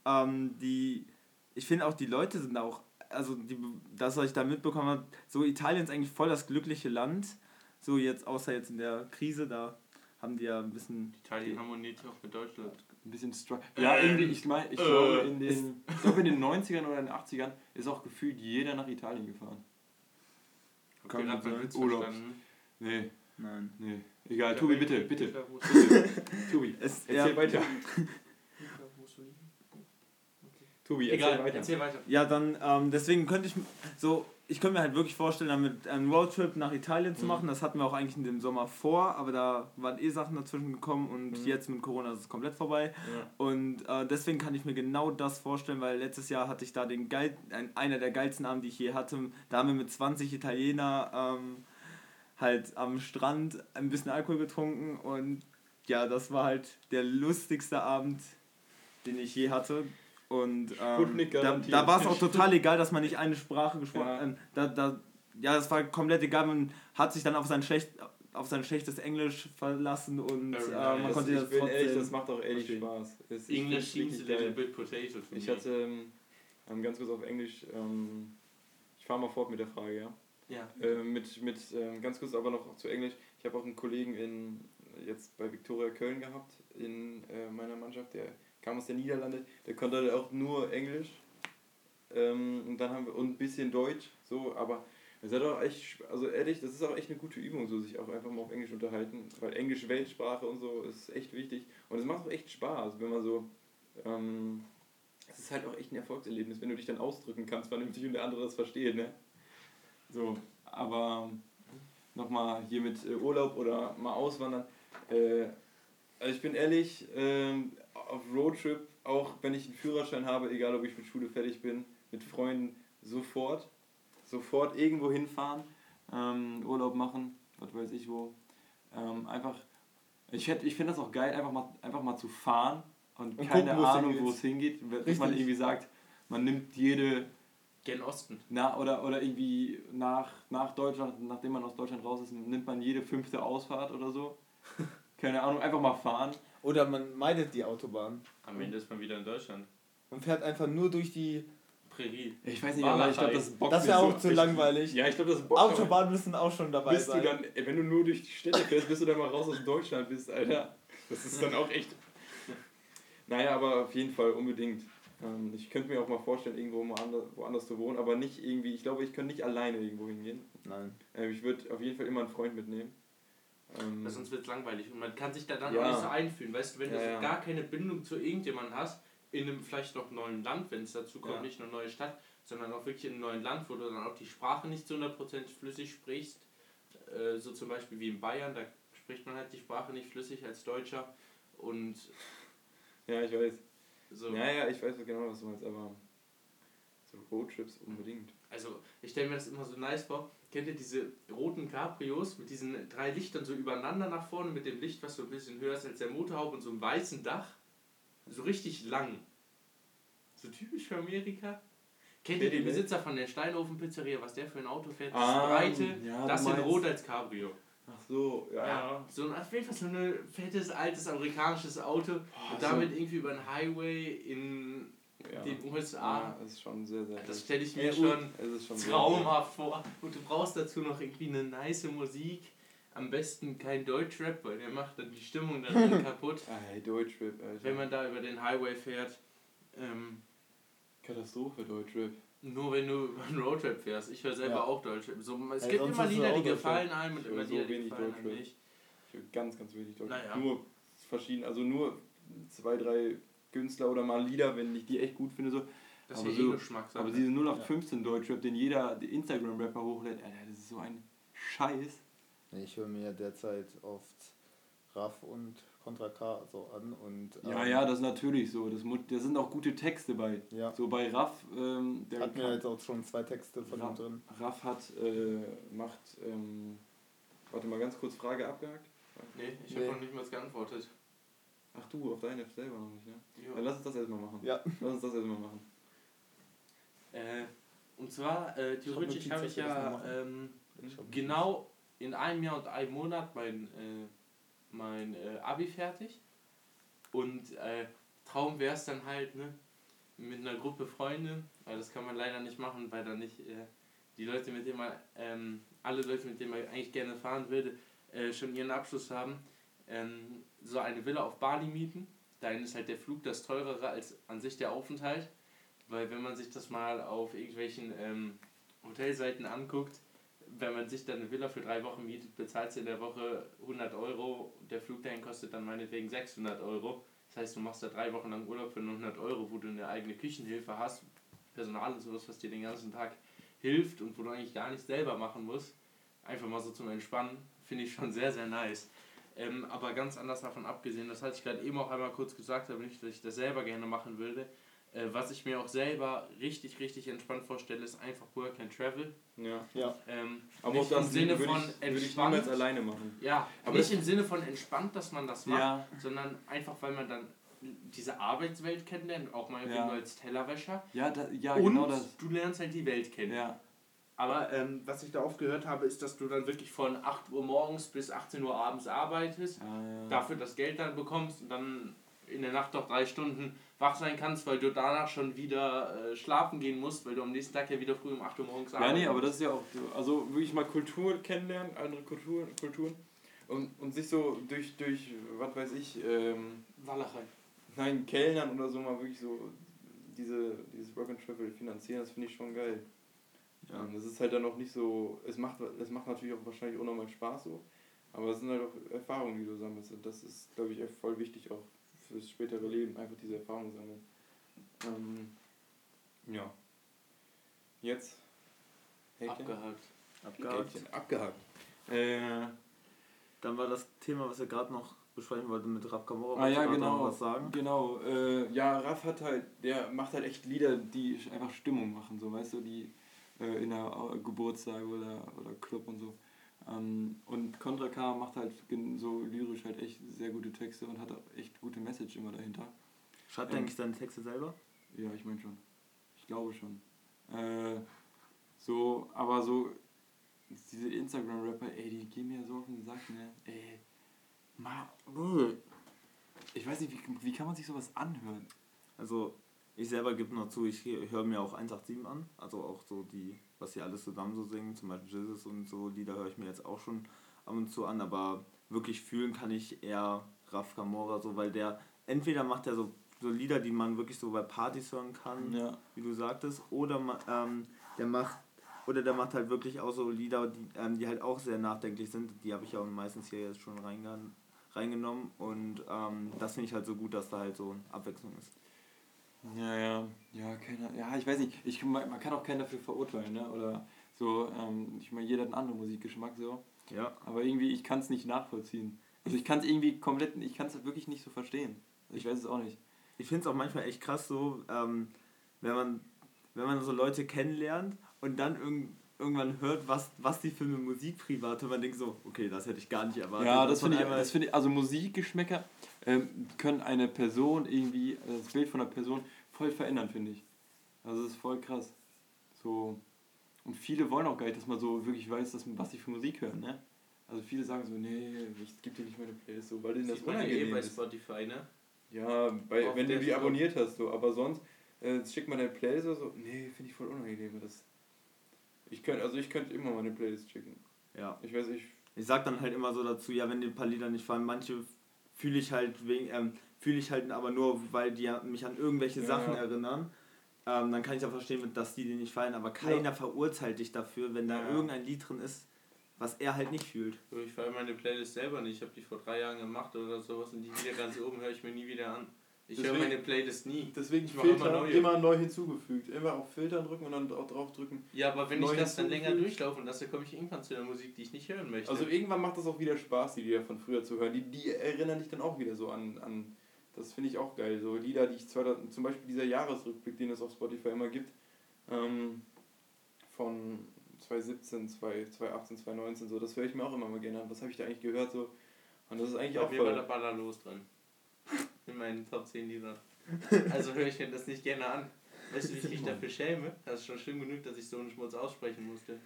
Ähm, die, ich finde auch, die Leute sind auch, also die, das, was ich da mitbekommen habe, so Italien ist eigentlich voll das glückliche Land. So jetzt, außer jetzt in der Krise, da haben die ja ein bisschen. Italien harmoniert auch mit Deutschland. Ein bisschen str Ja, Ähm, irgendwie, ich meine, ich äh, glaube, in den, ich glaube, in den 90ern oder in den 80ern ist auch gefühlt jeder nach Italien gefahren. Witz Urlaub. Nee, Nein. nee. Egal, Ja, Tobi, bitte, bitte. Tobi, Es, erzähl ja, weiter. Tobi, Egal, erzähl weiter. Ja, dann, ähm, deswegen könnte ich so, ich könnte mir halt wirklich vorstellen, damit einen Roadtrip nach Italien zu Mhm. machen. Das hatten wir auch eigentlich in dem Sommer vor, aber da waren eh Sachen dazwischen gekommen und Mhm. jetzt mit Corona ist es komplett vorbei. Ja. Und äh, deswegen kann ich mir genau das vorstellen, weil letztes Jahr hatte ich da den geil, ein, einer der geilsten Abende, die ich je hatte. Da haben wir mit 20 Italiener ähm, halt am Strand ein bisschen Alkohol getrunken und ja, das war halt der lustigste Abend, den ich je hatte. Und ähm, da, da war es auch total egal, dass man nicht eine Sprache gesprochen Ja. ähm, da, da, ja, das war komplett egal. Man hat sich dann auf sein schlecht auf sein schlechtes Englisch verlassen und äh, man Das, konnte ich das bin trotzdem ehrlich, das macht auch ehrlich verstehen. Spaß. Es, ich English seems a little bit potato to Ich hatte, ähm, ähm, ganz kurz auf Englisch, ähm, ich fahre mal fort mit der Frage, ja. Ja. Äh, mit, mit ähm, ganz kurz aber noch zu Englisch. Ich habe auch einen Kollegen in, jetzt bei Viktoria Köln gehabt, in äh, meiner Mannschaft, der kam aus den Niederlande, der konnte halt auch nur Englisch. Ähm, und dann haben wir und ein bisschen Deutsch, so, aber es hat auch echt, also ehrlich, das ist auch echt eine gute Übung, so sich auch einfach mal auf Englisch unterhalten, weil Englisch Weltsprache und so ist echt wichtig und es macht auch echt Spaß, wenn man so, ähm, es ist halt auch echt ein Erfolgserlebnis, wenn du dich dann ausdrücken kannst, vernünftig und der andere das versteht, ne? So, aber nochmal hier mit äh, Urlaub oder mal auswandern. Äh, also ich bin ehrlich, ähm, auf Roadtrip, auch wenn ich einen Führerschein habe, egal ob ich mit Schule fertig bin, mit Freunden, sofort. Sofort irgendwo hinfahren, ähm, Urlaub machen, was weiß ich wo. Ähm, einfach, ich, hätt- ich finde das auch geil, einfach mal, einfach mal zu fahren und, Und keine gucken, Ahnung, wo es hingeht. Dass man irgendwie sagt, man nimmt jede Gen Osten. na, oder, oder irgendwie nach, nach Deutschland, nachdem man aus Deutschland raus ist, nimmt man jede fünfte Ausfahrt oder so. Keine Ahnung, einfach mal fahren. Oder man meidet die Autobahn Am Ende ist man wieder in Deutschland. und fährt einfach nur durch die Prärie. Ich weiß nicht, aber ich glaube, das bockt Das wäre so auch zu richtig. langweilig. Ja, ich glaube, das bockt Autobahnen müssen auch schon dabei Bist du sein. dann, ey, wenn du nur durch die Städte fährst, bis du dann mal raus aus Deutschland bist, Alter. Das ist dann auch echt. Naja, aber auf jeden Fall unbedingt. Ähm, Ich könnte mir auch mal vorstellen, irgendwo mal anders, woanders zu wohnen, aber nicht irgendwie, ich glaube, ich könnte nicht alleine irgendwo hingehen. Nein. Ähm, Ich würde auf jeden Fall immer einen Freund mitnehmen. Ähm, Weil sonst wird es langweilig und man kann sich da dann Ja. auch nicht so einfühlen. Weißt du, wenn du Ja, so ja. gar keine Bindung zu irgendjemandem hast, in einem vielleicht noch neuen Land, wenn es dazu kommt, Ja. nicht nur neue Stadt, sondern auch wirklich in einem neuen Land, wo du dann auch die Sprache nicht zu 100% flüssig sprichst, äh, so zum Beispiel wie in Bayern, da spricht man halt die Sprache nicht flüssig als Deutscher und Ja, ich weiß. So. Ja, ja, ich weiß genau, was du meinst, aber so Roadtrips unbedingt. Also, ich stelle mir das immer so nice vor. Kennt ihr diese roten Cabrios mit diesen drei Lichtern so übereinander nach vorne, mit dem Licht, was so ein bisschen höher ist als der Motorhaube und so einem weißen Dach? So richtig lang. So typisch für Amerika. Kennt ihr den? Besitzer von der Steinofenpizzeria, was der für ein Auto fährt? Das Ah, breite, ja, das in meinst- rot als Cabrio. Ach so, ja, ja. So ein, auf jeden Fall so ein fettes, altes amerikanisches Auto Boah, und damit irgendwie über den Highway in ja. den USA. Ja, das ist schon sehr, sehr Das stelle ich mir schon Es ist schon sehr, traumhaft vor. Und du brauchst dazu noch irgendwie eine nice Musik. Am besten kein Deutschrap, weil der macht dann die Stimmung dann kaputt, sehr- Ey, Deutschrap, Alter. wenn man da über den Highway fährt. Ähm, Katastrophe, Deutschrap. Nur wenn du einen Roadtrip fährst. Ich höre selber Ja. auch Deutschrap. So, es Ja, gibt immer Lieder, die Deutschrap. gefallen einem und immer so Lieder, die wenig gefallen einem nicht. Ich höre ganz, ganz wenig Deutschrap. Naja. Nur verschieden, also nur zwei, drei Künstler oder mal Lieder, wenn ich die echt gut finde. So. Das Aber ist ja so- eh Geschmackssache. Aber diese 0815 Deutschrap, den jeder Instagram-Rapper hochlädt, Alter, das ist so ein Scheiß. Ich höre mir derzeit oft Raff und Contra K so an und Ja, ähm, ja, das ist natürlich so. Das, da sind auch gute Texte bei. ja. So bei Raff, ähm, der hat mir jetzt auch schon zwei Texte von ihm Raff, drin. Raff hat, äh, macht, ähm, warte mal ganz kurz, Frage abgehakt. Nee, ich Nee. habe noch nicht mal geantwortet. Ach du, auf deine selber noch nicht, ne? Jo. Dann lass uns das erstmal machen. Ja. Lass uns das erstmal machen. Äh, und zwar, äh, theoretisch habe ich wir das ja ähm, Ich hab- genau in einem Jahr und einem Monat mein, äh, mein äh, Abi fertig. Und äh, Traum wäre es dann halt, ne, mit einer Gruppe Freunde, weil das kann man leider nicht machen, weil dann nicht äh, die Leute, mit denen man, ähm, alle Leute, mit denen man eigentlich gerne fahren würde, äh, schon ihren Abschluss haben, ähm, so eine Villa auf Bali mieten. Dahin ist halt der Flug das teurere als an sich der Aufenthalt. Weil wenn man sich das mal auf irgendwelchen ähm, Hotelseiten anguckt, wenn man sich dann eine Villa für drei Wochen mietet, bezahlt sie in der Woche 100 Euro. Der Flug dahin kostet dann meinetwegen 600 Euro. Das heißt, du machst da drei Wochen lang Urlaub für 100 Euro, wo du eine eigene Küchenhilfe hast, Personal und sowas, was dir den ganzen Tag hilft und wo du eigentlich gar nichts selber machen musst. Einfach mal so zum Entspannen, finde ich schon sehr, sehr nice. Ähm, aber ganz anders davon abgesehen, das hatte ich gerade eben auch einmal kurz gesagt, aber nicht, dass ich das selber gerne machen würde. Äh, was ich mir auch selber richtig, richtig entspannt vorstelle, ist einfach Work and Travel. Ja. Ja. Ähm, Aber nicht im Sinne von ich, würde ich entspannt. niemals alleine machen. Ja, Aber nicht im Sinne von entspannt, dass man das macht, Ja. sondern einfach, weil man dann diese Arbeitswelt kennenlernt, auch mal Ja. als Tellerwäscher. Ja, da, ja und genau das. du lernst halt die Welt kennen. Ja. Aber ähm, was ich da oft gehört habe, ist, dass du dann wirklich von 8 Uhr morgens bis 18 Uhr abends arbeitest, Ja, ja. dafür das Geld dann bekommst und dann in der Nacht doch drei Stunden wach sein kannst, weil du danach schon wieder äh, schlafen gehen musst, weil du am nächsten Tag ja wieder früh um 8 Uhr morgens Ja, nee, aber das ist ja auch, so- also wirklich mal Kultur kennenlernen, andere Kulturen, Kulturen und, und sich so durch, durch, was weiß ich, ähm, Walachei. nein, Kellnern oder so mal wirklich so diese, dieses Work and Travel finanzieren, das finde ich schon geil. Ja. Das ist halt dann auch nicht so, es macht, es macht natürlich auch wahrscheinlich unnormal Spaß so, aber es sind halt auch Erfahrungen, die du sammelst und das ist, glaube ich, echt voll wichtig auch fürs spätere Leben, einfach diese Erfahrungen sammeln. Ähm, ja. Jetzt. Häkchen? Abgehakt. Abgehakt. Häkchen. Abgehakt. Äh, Dann war das Thema, was wir gerade noch besprechen wollten mit Raf Kamora. ah ja, genau. Was sagen? Genau. Äh, ja, Raff hat halt, der macht halt echt Lieder, die einfach Stimmung machen, so, weißt du, die äh, in der Geburtstag oder, oder Club und so. Ähm, und Contra K macht halt so lyrisch halt echt sehr gute Texte und hat auch echt gute Message immer dahinter. Schreibt Ähm. eigentlich seine Texte selber? Ja, ich meine schon. Ich glaube schon. Äh, so, aber so, diese Instagram-Rapper, ey, die gehen mir so auf den Sack, ne? Ey, ma, Ugh. ich weiß nicht, wie, wie kann man sich sowas anhören? Also, ich selber gebe noch zu, ich höre mir auch 187 an. Also auch so die, was sie alles zusammen so singen, zum Beispiel Jesus und so Lieder höre ich mir jetzt auch schon ab und zu an, aber wirklich fühlen kann ich eher Raf Kamora so, weil der, entweder macht er so, so Lieder, die man wirklich so bei Partys hören kann, Ja. wie du sagtest, oder ähm, der macht oder der macht halt wirklich auch so Lieder, die, ähm, die halt auch sehr nachdenklich sind. Die habe ich ja meistens hier jetzt schon reingenommen und ähm, das finde ich halt so gut, dass da halt so Abwechslung ist. Ja, ja. Ja, keiner, ja, ich weiß nicht. Ich, man man kann auch keinen dafür verurteilen, ne? Oder so, ähm, ich meine, jeder hat einen anderen Musikgeschmack so. Ja. Aber irgendwie, ich kann es nicht nachvollziehen. Also ich kann es irgendwie komplett, ich kann es wirklich nicht so verstehen. Ich weiß es auch nicht. Ich finde es auch manchmal echt krass so, ähm, wenn man wenn man so Leute kennenlernt und dann irgend, irgendwann hört, was, was die für eine Musik privat hört, man denkt so, okay, das hätte ich gar nicht erwartet. Ja, das finde ich, das finde ich, also Musikgeschmäcker ähm, können eine Person irgendwie, also das Bild von einer Person voll verändern, finde ich. Also das ist voll krass. So, und viele wollen auch gar nicht, dass man so wirklich weiß, dass, was sie für Musik hören, ne? Also viele sagen so, nee, ich gebe dir nicht meine Playlist, so, weil denen das eh unangenehm bei ist. Spotify, ne? Ja, bei, wenn du die abonniert hast, so, aber sonst äh, schickt man deine Playlist oder so, nee, finde ich voll unangenehm. Das, ich könnte, also ich könnte immer meine Playlist schicken. ja. Ich weiß, ich Ich sag dann halt immer so dazu, ja, wenn dir ein paar Lieder nicht fallen, manche fühle ich halt wegen, ähm, fühle ich halt aber nur, weil die mich an irgendwelche Ja, Sachen ja. erinnern. Ähm, dann kann ich ja verstehen, dass die dir nicht fallen, aber keiner verurteilt dich dafür, wenn da Ja. irgendein Lied drin ist, was er halt nicht fühlt. Ich feiere meine Playlist selber nicht. Ich habe die vor drei Jahren gemacht oder sowas und die wieder ganz oben höre ich mir nie wieder an. Ich höre meine Playlist nie. Deswegen Ich mach immer Filter, neue. immer neu hinzugefügt. Immer auf Filtern drücken und dann auch drauf drücken. Ja, aber wenn ich das dann länger durchlaufen lasse, komme ich irgendwann zu der Musik, die ich nicht hören möchte. Also irgendwann macht das auch wieder Spaß, die Lieder von früher zu hören. Die, die erinnern dich dann auch wieder so an. an das finde ich auch geil. So Lieder, die ich 2000, zum Beispiel dieser Jahresrückblick, den es auf Spotify immer gibt, ähm, von 2017, 2 2018, 2019, so, das höre ich mir auch immer mal gerne an. Was habe ich da eigentlich gehört? So? Und das ist eigentlich auch mir war voll. Baller los drin. In meinen Top 10 Liedern. Also höre ich mir das nicht gerne an. Weißt du, wie ich mich dafür schäme? Das ist schon schlimm genug, dass ich so einen Schmutz aussprechen musste.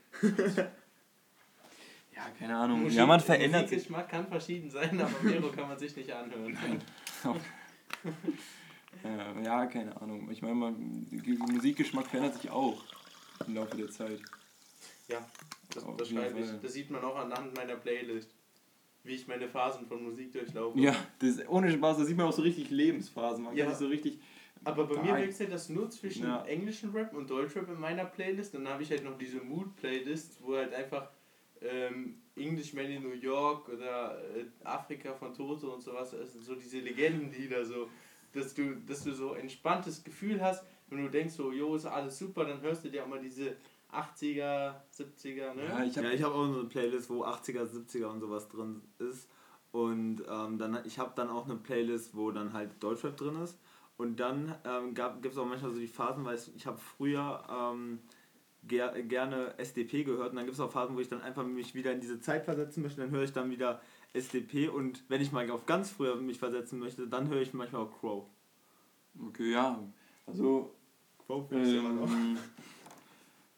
Ja, keine Ahnung. Musik- ja, man verändert sich. Musikgeschmack kann verschieden sein, aber Mero kann man sich nicht anhören. Äh, ja, keine Ahnung. Ich meine, Musikgeschmack verändert sich auch im Laufe der Zeit. Ja, das jeden Fall. ich. Das sieht man auch anhand meiner Playlist. Wie ich meine Phasen von Musik durchlaufe. Ja, das ist, ohne Spaß, da sieht man auch so richtig Lebensphasen. Man Ja. kann sich so richtig. Aber bei mir wechselt das nur zwischen Ja. englischen Rap und Deutschrap in meiner Playlist. Und dann habe ich halt noch diese Mood-Playlist, wo halt einfach ähm, Englishman in New York oder äh, Afrika von Toto und sowas. Sind so diese Legenden, die da so, dass du, dass du so entspanntes Gefühl hast, wenn du denkst so, jo, ist alles super, dann hörst du dir auch mal diese 80er, 70er, ne? Ja, ich hab, Ja, ich habe auch so eine Playlist, wo 80er, 70er und sowas drin ist. Und ähm, dann, ich habe dann auch eine Playlist, wo dann halt Deutschrap drin ist. Und dann ähm, gibt es auch manchmal so die Phasen, weil ich, habe früher ähm, ger gerne SDP gehört und dann gibt es auch Phasen, wo ich dann einfach mich wieder in diese Zeit versetzen möchte. Dann höre ich dann wieder SDP und wenn ich mal auf ganz früher mich versetzen möchte, dann höre ich manchmal auch Crow. okay, ja. Also, Crow finde ich immer noch. ähm,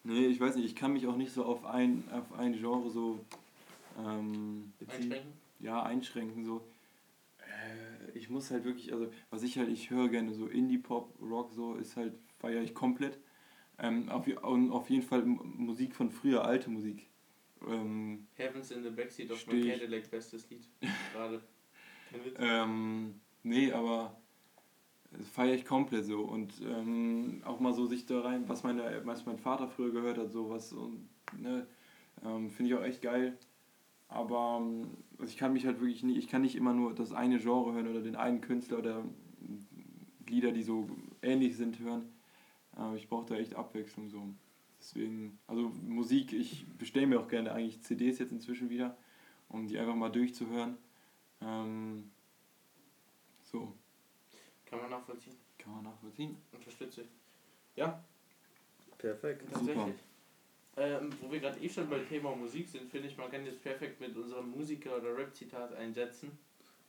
nee, ich weiß nicht, ich kann mich auch nicht so auf ein, auf ein Genre so ähm, Einschränken? ja, einschränken. So. Äh, ich muss halt wirklich, also was ich halt, ich höre gerne so Indie-Pop, Rock, so ist halt, feiere ich komplett. Ähm, auf, und auf jeden Fall Musik von früher, alte Musik. Ähm, Heavens in the Backseat of my. Cadillac, bestes Lied. Gerade. Kein Witz. ähm, nee, aber feiere ich komplett so. Und ähm, auch mal so sich da rein, was, meine, was mein Vater früher gehört hat, sowas ne, ähm, finde ich auch echt geil. Aber ähm, also ich kann mich halt wirklich nicht, ich kann nicht immer nur das eine Genre hören oder den einen Künstler oder Lieder, die so ähnlich sind, hören. Aber ich brauche da echt Abwechslung so. Deswegen, also Musik, ich bestelle mir auch gerne eigentlich CDs jetzt inzwischen wieder, um die einfach mal durchzuhören. Ähm, so, Kann man nachvollziehen. kann man nachvollziehen. Unterstütze ich. Ja, Perfekt. tatsächlich. Ähm, wo wir gerade eh schon beim Thema Musik sind, finde ich, man kann jetzt perfekt mit unserem Musiker- oder Rap-Zitat einsetzen.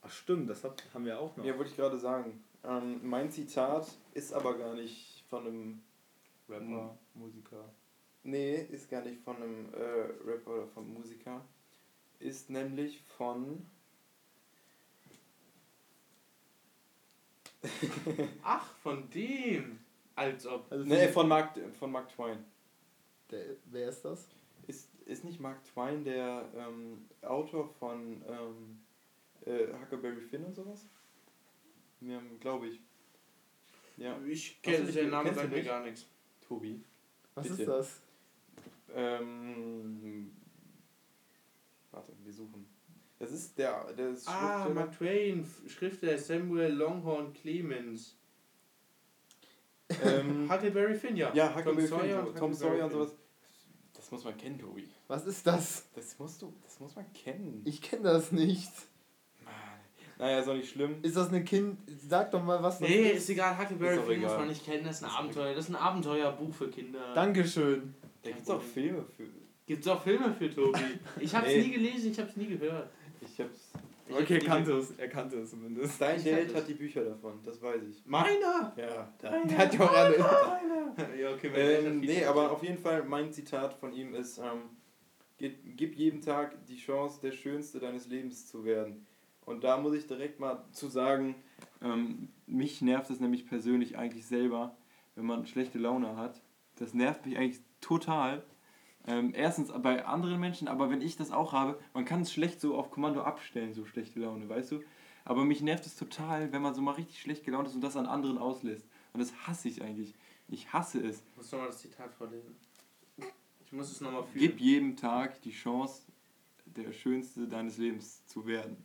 Ach stimmt, das hab, haben wir auch noch. Ja, wollte ich gerade sagen. Ähm, mein Zitat ist aber gar nicht von einem Rapper, Musiker. Nee, ist gar nicht von einem äh, Rapper oder vom Musiker. Ist nämlich von. Ach, von dem! Als ob. Also Nee, von Mark, von Mark Twain. der, wer ist das? Ist, ist nicht Mark Twain der ähm, Autor von ähm, äh, Huckleberry Finn und sowas? Ja, glaube ich. Ja, Ich kenne nicht- den Namen, sagt mir nicht? gar nichts. Tobi. Was Bitte. ist das? Ähm, warte, wir suchen. Das ist der, der ist Ah. Mark Twain, Schriftsteller Samuel Longhorn Clemens. ähm, Huckleberry Finn, ja. ja, Huckleberry Tom Finn, Sawyer und Tom Huckleberry Sawyer und Finn. sowas. Das muss man kennen, Tobi. Was ist das? Das musst du, das muss man kennen. Ich kenne das nicht. Mann. Naja, ist auch nicht schlimm. Ist das eine Kind? Sag doch mal, was das Nee, ist egal, Huckleberry Ist doch Finn muss egal. man nicht kennen, das ist ein Ist Abenteuer. Das ist ein Abenteuerbuch für Kinder. Dankeschön. Da gibt's auch Filme für. Gibt's auch Filme für Tobi. Ich hab's Nee. nie gelesen, ich hab's nie gehört. Ich Okay, nie kannte es. Er kannte es zumindest. Dein kenn hat die Bücher davon, das weiß ich. Meiner! Ja, Deiner, Der hat ja auch alle. meiner. Ja, okay, wenn Ähm, ich nee, aber auf jeden Fall, mein Zitat von ihm ist, ähm, gib, gib jedem Tag die Chance, der Schönste deines Lebens zu werden. Und da muss ich direkt mal zu sagen, ähm, mich nervt es nämlich persönlich eigentlich selber, wenn man schlechte Laune hat. Das nervt mich eigentlich total. Ähm, erstens bei anderen Menschen, aber wenn ich das auch habe, man kann es schlecht so auf Kommando abstellen, so schlechte Laune, weißt du? Aber mich nervt es total, wenn man so mal richtig schlecht gelaunt ist und das an anderen auslässt. Und das hasse ich eigentlich. Ich hasse es. Ich muss nochmal das Zitat vorlesen. Ich muss es nochmal fühlen. Gib jedem Tag die Chance, der Schönste deines Lebens zu werden.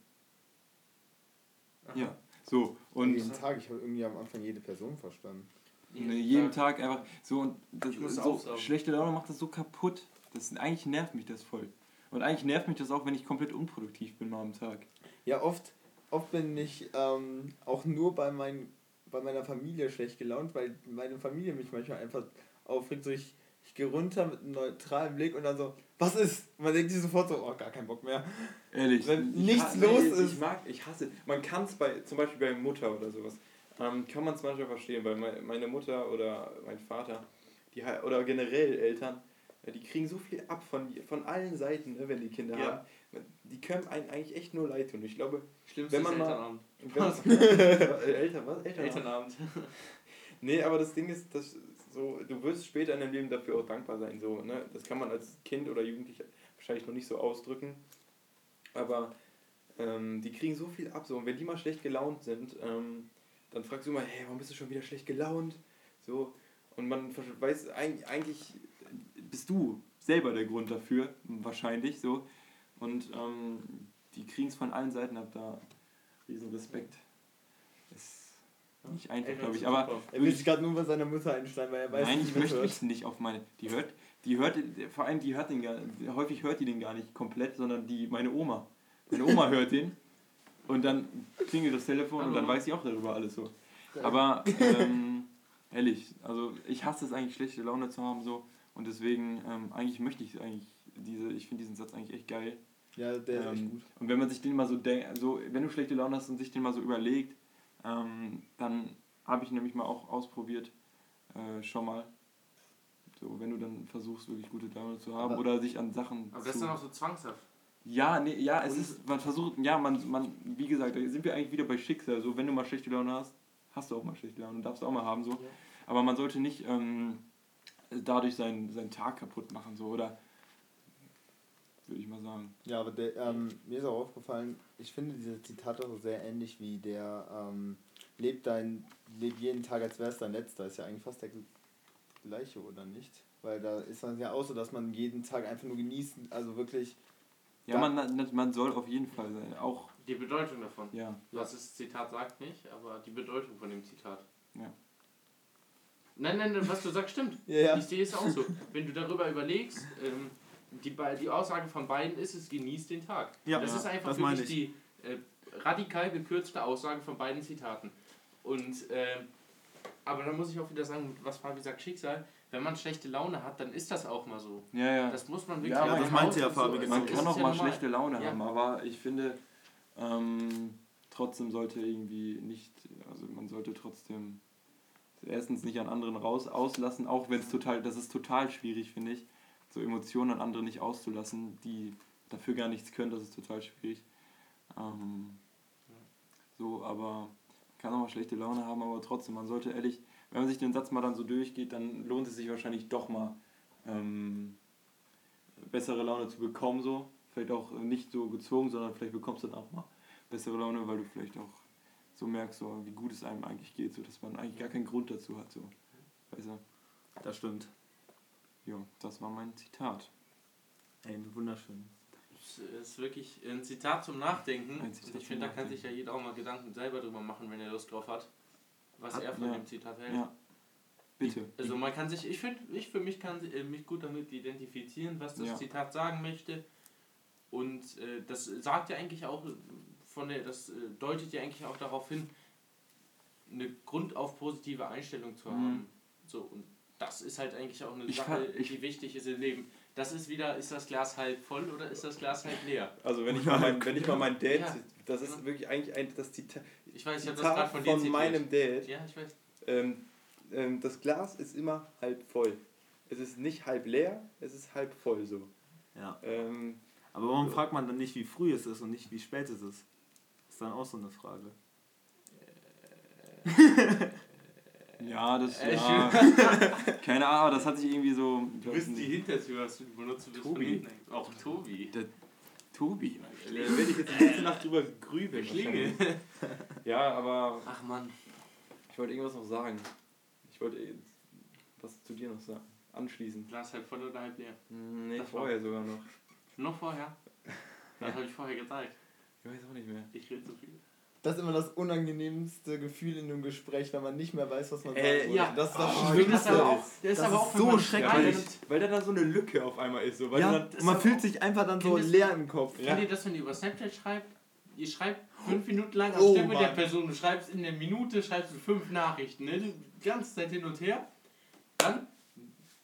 Aha. Ja, so. Und jeden Tag, ich habe irgendwie am Anfang jede Person verstanden. Jeden ne, jeden Tag. Tag einfach so und das Ich muss so schlechte Laune macht das so kaputt. Das eigentlich nervt mich das voll. Und eigentlich nervt mich das auch, wenn ich komplett unproduktiv bin mal am Tag. Ja, oft, oft bin ich ähm, auch nur bei, mein, bei meiner Familie schlecht gelaunt, weil meine Familie mich manchmal einfach aufregt. So ich, ich gehe runter mit einem neutralen Blick und dann so, was ist? Man denkt sich sofort so, oh, gar kein Bock mehr. Ehrlich. Wenn ich nichts los nee, ist. Ich mag, ich hasse. Man kann es bei, zum Beispiel bei Mutter oder sowas, ähm, kann man es manchmal verstehen, weil mei- meine Mutter oder mein Vater, die oder generell Eltern, ja, die kriegen so viel ab von, von allen Seiten, ne, wenn die Kinder Ja. haben. Die können einen eigentlich echt nur leid tun. Ich glaube, Schlimmstes Wenn man mal- Elternabend. wenn man, Eltern, was? Eltern. Elternabend. Nee, aber das Ding ist, dass so, du wirst später in deinem Leben dafür auch dankbar sein. So, ne? Das kann man als Kind oder Jugendlicher wahrscheinlich noch nicht so ausdrücken. Aber ähm, die kriegen so viel ab. So. Und wenn die mal schlecht gelaunt sind, ähm, dann fragst du immer, hey, warum bist du schon wieder schlecht gelaunt? So, und man weiß, eig- eigentlich bist du selber der Grund dafür, wahrscheinlich so. Und ähm, die kriegen es von allen Seiten ab, da riesen Respekt. Ist nicht einfach, glaube ich. Aber. Er will sich gerade nur bei seiner Mutter einschneiden, weil er weiß Nein, nicht, ich möchte mich nicht auf meine. Die hört, die hört, vor allem die hört den gar häufig hört die den gar nicht komplett, sondern die, meine Oma. Meine Oma hört den und dann klingelt das Telefon und dann Hallo. weiß ich auch darüber alles so. Aber ähm, ehrlich, also ich hasse es eigentlich, schlechte Laune zu haben so und deswegen ähm, eigentlich möchte ich eigentlich diese, ich finde diesen Satz eigentlich echt geil. Ja, der ist echt Ähm, gut. und wenn man sich den mal so denkt, so, wenn du schlechte Laune hast und sich den mal so überlegt, ähm, dann habe ich nämlich mal auch ausprobiert, äh, schon mal. So, wenn du dann versuchst, wirklich gute Laune zu haben Aber- oder sich an Sachen Aber das ist dann auch so zwangshaft. Ja, nee, ja, es Und- ist, man versucht, ja, man, man, wie gesagt, da sind wir eigentlich wieder bei Schicksal. So, wenn du mal schlechte Laune hast, hast du auch mal schlechte Laune, darfst du auch mal haben, so. Aber man sollte nicht ähm, dadurch seinen, seinen Tag kaputt machen, so, oder? Würde ich mal sagen. Ja, aber der, ähm, mir ist auch aufgefallen, ich finde diese Zitate auch sehr ähnlich wie der ähm, Leb dein, leb jeden Tag als wäre es dein letzter, ist ja eigentlich fast der gleiche, oder nicht? Weil da ist es ja auch so, dass man jeden Tag einfach nur genießen, also wirklich, Ja, man, man soll auf jeden Fall sein. Auch, Die Bedeutung davon. ja. Was das Zitat sagt nicht, aber die Bedeutung von dem Zitat. Ja. Nein, nein, nein, was du sagst, stimmt. Ja, ja. Ich sehe es auch so. Wenn du darüber überlegst, ähm, die, die Aussage von beiden ist es, genießt den Tag. Ja, das ja, ist einfach das wirklich die äh, radikal gekürzte Aussage von beiden Zitaten. Und, äh, aber dann muss ich auch wieder sagen, was Fabi sagt, Schicksal, wenn man schlechte Laune hat, dann ist das auch mal so. Ja, ja. Das muss man wirklich Ja, einfach das meinte ja Fabi so-. Man kann auch ja mal normal. schlechte Laune Ja. haben, aber ich finde, ähm, trotzdem sollte irgendwie nicht, also man sollte trotzdem erstens nicht an anderen raus auslassen, auch wenn es total, das ist total schwierig, finde ich, so Emotionen an andere nicht auszulassen, die dafür gar nichts können, das ist total schwierig. Ähm, so, aber kann auch mal schlechte Laune haben, aber trotzdem, man sollte ehrlich, wenn man sich den Satz mal dann so durchgeht, dann lohnt es sich wahrscheinlich doch mal ähm, bessere Laune zu bekommen, so. Vielleicht auch nicht so gezwungen, sondern vielleicht bekommst du dann auch mal bessere Laune, weil du vielleicht auch so merkst, so, wie gut es einem eigentlich geht, so dass man eigentlich gar keinen Grund dazu hat. So. Weißt du? Das stimmt. Ja, das war mein Zitat. Ey, wunderschön. Es ist wirklich ein Zitat zum Nachdenken. Ein Zitat Und ich zum finde, da kann sich ja jeder auch mal Gedanken selber drüber machen, wenn er Lust drauf hat, was Hat- er von ja. dem Zitat hält. Ja. Bitte. Also man kann sich, ich finde, ich für mich kann äh, mich gut damit identifizieren, was das Ja. Zitat sagen möchte. Und äh, das sagt ja eigentlich auch von der, das äh, deutet ja eigentlich auch darauf hin, eine grundauf positive Einstellung zu Mhm. haben. So und das ist halt eigentlich auch eine Ich Sache, fa- ich- die wichtig ist im Leben. Das ist wieder, ist das Glas halb voll oder ist das Glas halb leer? Also wenn ich mal mein, wenn ich mal mein Dad, Ja. das ist wirklich eigentlich ein, das Zitat, Ich weiß, ich habe das Zitat gerade von dir zitiert. Dad. Ja, ich weiß. Ähm, ähm, das Glas ist immer halb voll. Es ist nicht halb leer, es ist halb voll so. Ja. Ähm, Aber warum fragt man dann nicht, wie früh es ist und nicht, wie spät es ist? Ist dann auch so eine Frage. ja, das Äh, ja, keine Ahnung, das hat sich irgendwie so. Du bist die Hintertür, hast du benutzt, du bist Tobi. hinten. Auch Tobi. Tobi. Da werde ich jetzt die ganze Nacht drüber grübeln. Klingel. wahrscheinlich. Ja, aber Ach man. ich wollte irgendwas noch sagen. Ich wollte was zu dir noch sagen. Anschließen. Glas halb voll oder halb leer? Nee, Das war- vorher sogar noch. Noch vorher? Das habe ich vorher gesagt. Ich weiß auch nicht mehr. Ich rede zu viel. Das ist immer das unangenehmste Gefühl in einem Gespräch, wenn man nicht mehr weiß, was man Äh, sagen wollte. ja. Das ist das Oh, Das Schlimmste. ist aber auch, das ist Das aber ist auch so wenn man schrecklich. Ja, weil, da dann so eine Lücke auf einmal ist. So, weil ja, dann, das man ist fühlt sich einfach dann so leer im Kopf. Ja. Kennt ihr das, wenn ihr über Snapchat schreibt? Ihr schreibt fünf Minuten lang am Oh, Stück mit der. Person. Du schreibst in der Minute schreibst du fünf Nachrichten. Ne? Die ganze Zeit hin und her. Dann,